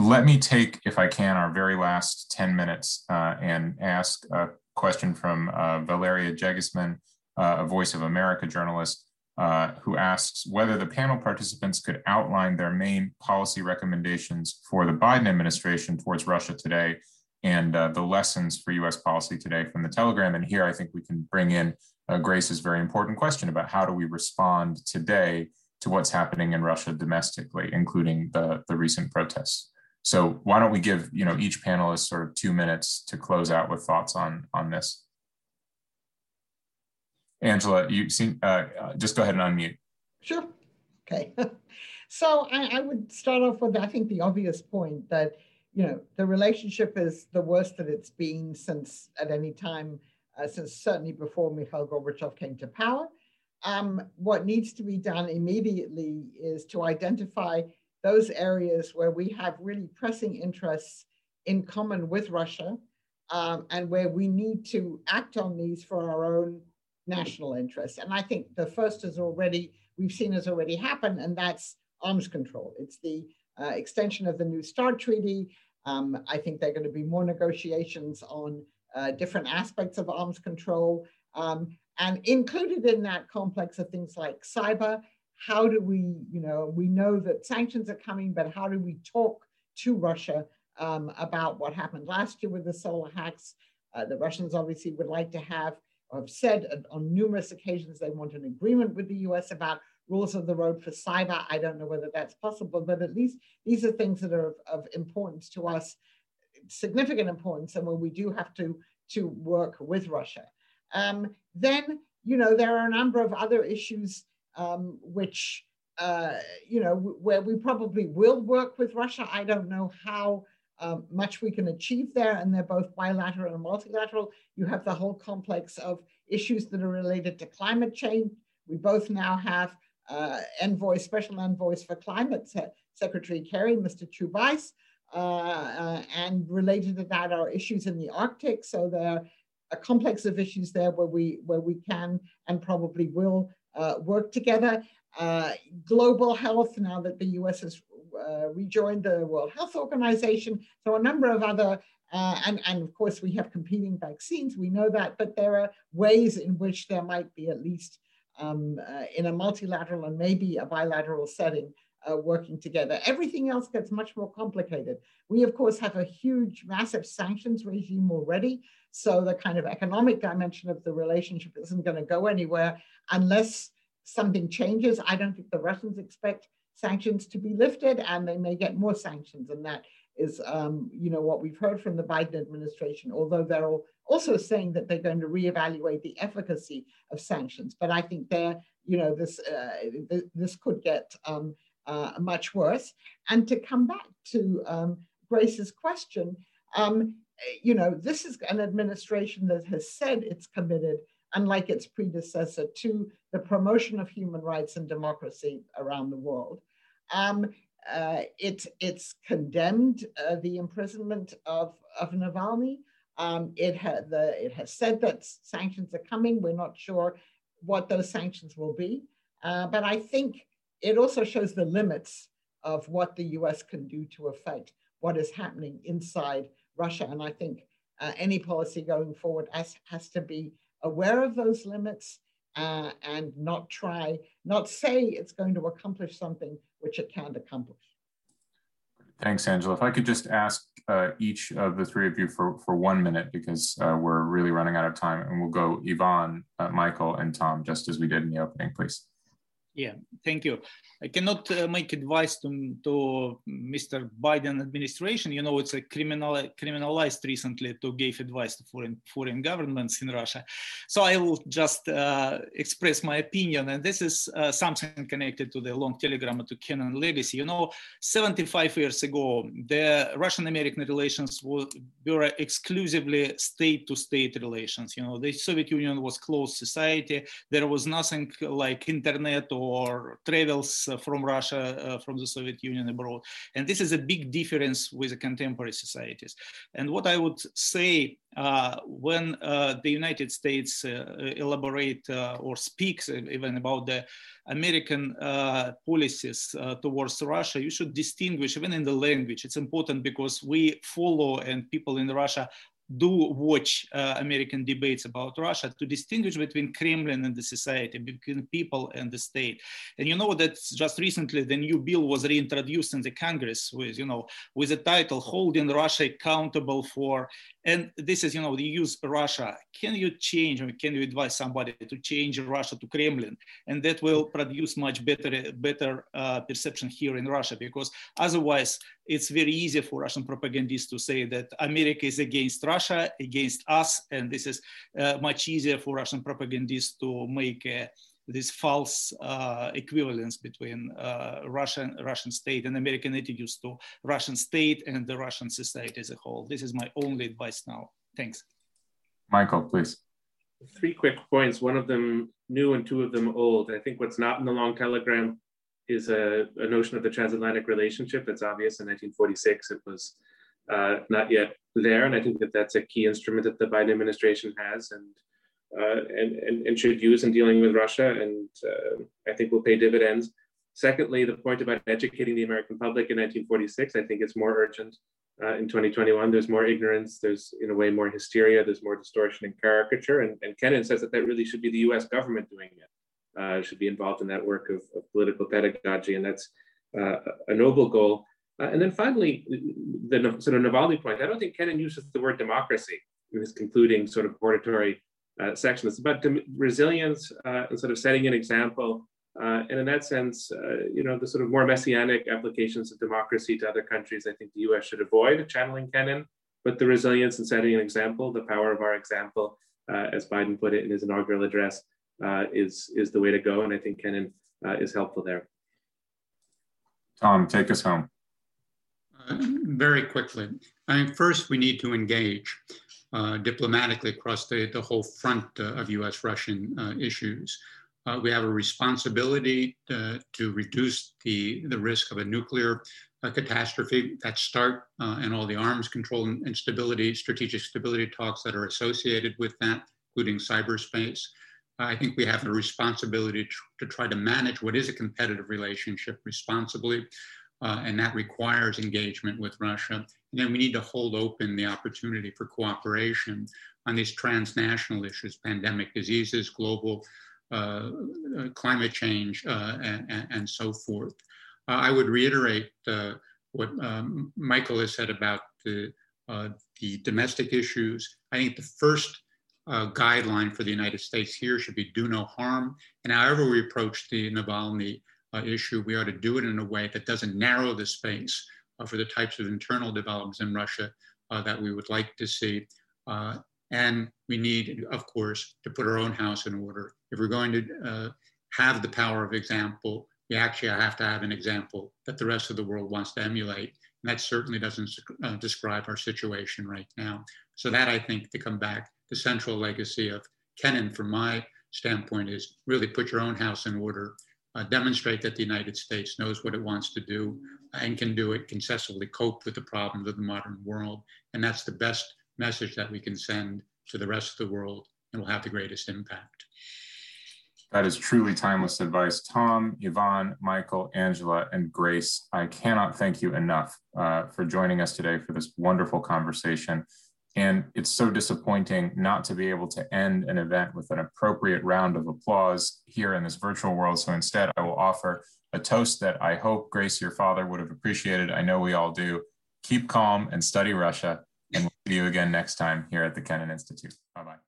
let me take, if I can, our very last 10 minutes uh, and ask a question from uh, Valeria Jegisman, uh, a Voice of America journalist, uh, who asks whether the panel participants could outline their main policy recommendations for the Biden administration towards Russia today and uh, the lessons for US policy today from the telegram. And here I think we can bring in uh, Grace's very important question about how do we respond today to what's happening in Russia domestically, including the, the recent protests. So why don't we give you know each panelist sort of two minutes to close out with thoughts on on this. Angela, you seem uh, uh, just go ahead and unmute. Sure. Okay. so I, I would start off with I think the obvious point that you know the relationship is the worst that it's been since at any time uh, since certainly before Mikhail Gorbachev came to power. Um, what needs to be done immediately is to identify those areas where we have really pressing interests in common with Russia um, and where we need to act on these for our own national interests. And I think the first is already, we've seen has already happened, and that's arms control. It's the uh, extension of the New START Treaty. Um, I think there are going to be more negotiations on uh, different aspects of arms control. Um, and included in that complex are things like cyber how do we, you know, we know that sanctions are coming, but how do we talk to Russia um, about what happened last year with the solar hacks? Uh, the Russians obviously would like to have, or have said on numerous occasions they want an agreement with the US about rules of the road for cyber. I don't know whether that's possible, but at least these are things that are of, of importance to us, significant importance, and where we do have to, to work with Russia. Um, then, you know, there are a number of other issues um, which, uh, you know, where we probably will work with Russia. I don't know how um, much we can achieve there, and they're both bilateral and multilateral. You have the whole complex of issues that are related to climate change. We both now have uh, envoy, special envoys for climate, Se Secretary Kerry, Mr. Chubais, uh, and related to that are issues in the Arctic. So there are a complex of issues there where we where we can and probably will uh, work together. Uh, global health, now that the US has uh, rejoined the World Health Organization, so a number of other, uh, and, and of course we have competing vaccines, we know that, but there are ways in which there might be at least um, uh, in a multilateral and maybe a bilateral setting uh, working together. Everything else gets much more complicated. We, of course, have a huge, massive sanctions regime already. So the kind of economic dimension of the relationship isn't going to go anywhere unless something changes. I don't think the Russians expect sanctions to be lifted, and they may get more sanctions. And that is, um, you know, what we've heard from the Biden administration, although they're also saying that they're going to reevaluate the efficacy of sanctions. But I think they're, you know, this, uh, th this could get um, uh, much worse. And to come back to um, Grace's question, um, you know, this is an administration that has said it's committed, unlike its predecessor, to the promotion of human rights and democracy around the world. Um, uh, it, it's condemned uh, the imprisonment of, of Navalny. Um, it, ha- the, it has said that sanctions are coming. We're not sure what those sanctions will be. Uh, but I think it also shows the limits of what the US can do to affect what is happening inside Russia. And I think uh, any policy going forward has, has to be aware of those limits uh, and not try, not say it's going to accomplish something which it can't accomplish. Thanks, Angela. If I could just ask uh, each of the three of you for, for one minute because uh, we're really running out of time and we'll go Ivan, uh, Michael, and Tom, just as we did in the opening, please. Yeah, thank you. I cannot uh, make advice to, to Mr. Biden administration. You know, it's a criminal criminalized recently to give advice to foreign foreign governments in Russia. So I will just uh, express my opinion, and this is uh, something connected to the long telegram to Kennan legacy. You know, 75 years ago, the Russian-American relations were, exclusively state-to-state -state relations. You know, the Soviet Union was closed society. There was nothing like internet or travels uh, from Russia, uh, from the Soviet Union abroad. And this is a big difference with the contemporary societies. And what I would say uh, when the United States elaborate or speaks even about the American policies towards Russia, you should distinguish even in the language. It's important because we follow and people in Russia do watch uh, American debates about Russia to distinguish between Kremlin and the society, between people and the state. And you know that just recently the new bill was reintroduced in the Congress with, you know, with the title "Holding Russia Accountable for," and this is, you know, the use Russia. Can you change or can you advise somebody to change Russia to Kremlin, and that will produce much better, better uh, perception here in Russia because otherwise it's very easy for Russian propagandists to say that America is against Russia, against us, and this is uh, much easier for Russian propagandists to make uh, this false uh, equivalence between uh, Russian Russian state and American attitudes to Russian state and the Russian society as a whole. This is my only advice now. Thanks. Michael, please. Three quick points. One of them new and two of them old. I think what's not in the long telegram is a, a, notion of the transatlantic relationship that's obvious in 1946. It was uh, not yet there, and I think that that's a key instrument that the Biden administration has and uh, and, and, and, should use in dealing with Russia, and uh, I think will pay dividends. Secondly, the point about educating the American public in 1946, I think it's more urgent uh, in 2021. There's more ignorance, there's in a way more hysteria, there's more distortion and caricature, and, and Kennan says that that really should be the U.S. government doing it uh, should be involved in that work of, of political pedagogy, and that's uh, a noble goal. Uh, and then finally, the sort of Navalny point, I don't think Kennan uses the word democracy in his concluding sort of hortatory uh, section. It's about resilience uh, and sort of setting an example. Uh, and in that sense, you know, the sort of more messianic applications of democracy to other countries, I think the US should avoid channeling Kennan, but the resilience and setting an example, the power of our example, as Biden put it in his inaugural address, uh, is is the way to go, and I think Kennan uh, is helpful there. Tom, take us home. Uh, very quickly. I mean, first, we need to engage uh, diplomatically across the, the whole front uh, of US Russian uh, issues. we have a responsibility to reduce the, the risk of a nuclear a catastrophe that start uh, and all the arms control and, and, stability, strategic stability talks that are associated with that, including cyberspace. I think we have a responsibility to, to try to manage what is a competitive relationship responsibly, uh, and that requires engagement with Russia. And then we need to hold open the opportunity for cooperation on these transnational issues, pandemic diseases, global uh, uh climate change, uh, and, and, so forth. Uh, I would reiterate uh, what um, Michael has said about the, uh, the domestic issues. I think the first uh, guideline for the United States here should be do no harm. And however we approach the Navalny uh, issue, we ought to do it in a way that doesn't narrow the space uh, for the types of internal developments in Russia that we would like to see. and we need, of course, to put our own house in order. If we're going to have the power of example, we actually have to have an example that the rest of the world wants to emulate. And that certainly doesn't uh, describe our situation right now. So that I think to come back, the central legacy of Kennan from my standpoint is really put your own house in order, uh, demonstrate that the United States knows what it wants to do and can do it, successfully cope with the problems of the modern world. And that's the best message that we can send to the rest of the world and will have the greatest impact. That is truly timeless advice. Tom, Ivan, Michael, Angela, and Grace, I cannot thank you enough uh, for joining us today for this wonderful conversation. And it's so disappointing not to be able to end an event with an appropriate round of applause here in this virtual world. So instead, I will offer a toast that I hope Grace, your father, would have appreciated. I know we all do. Keep calm and study Russia. And we'll see you again next time here at the Kennan Institute. Bye bye.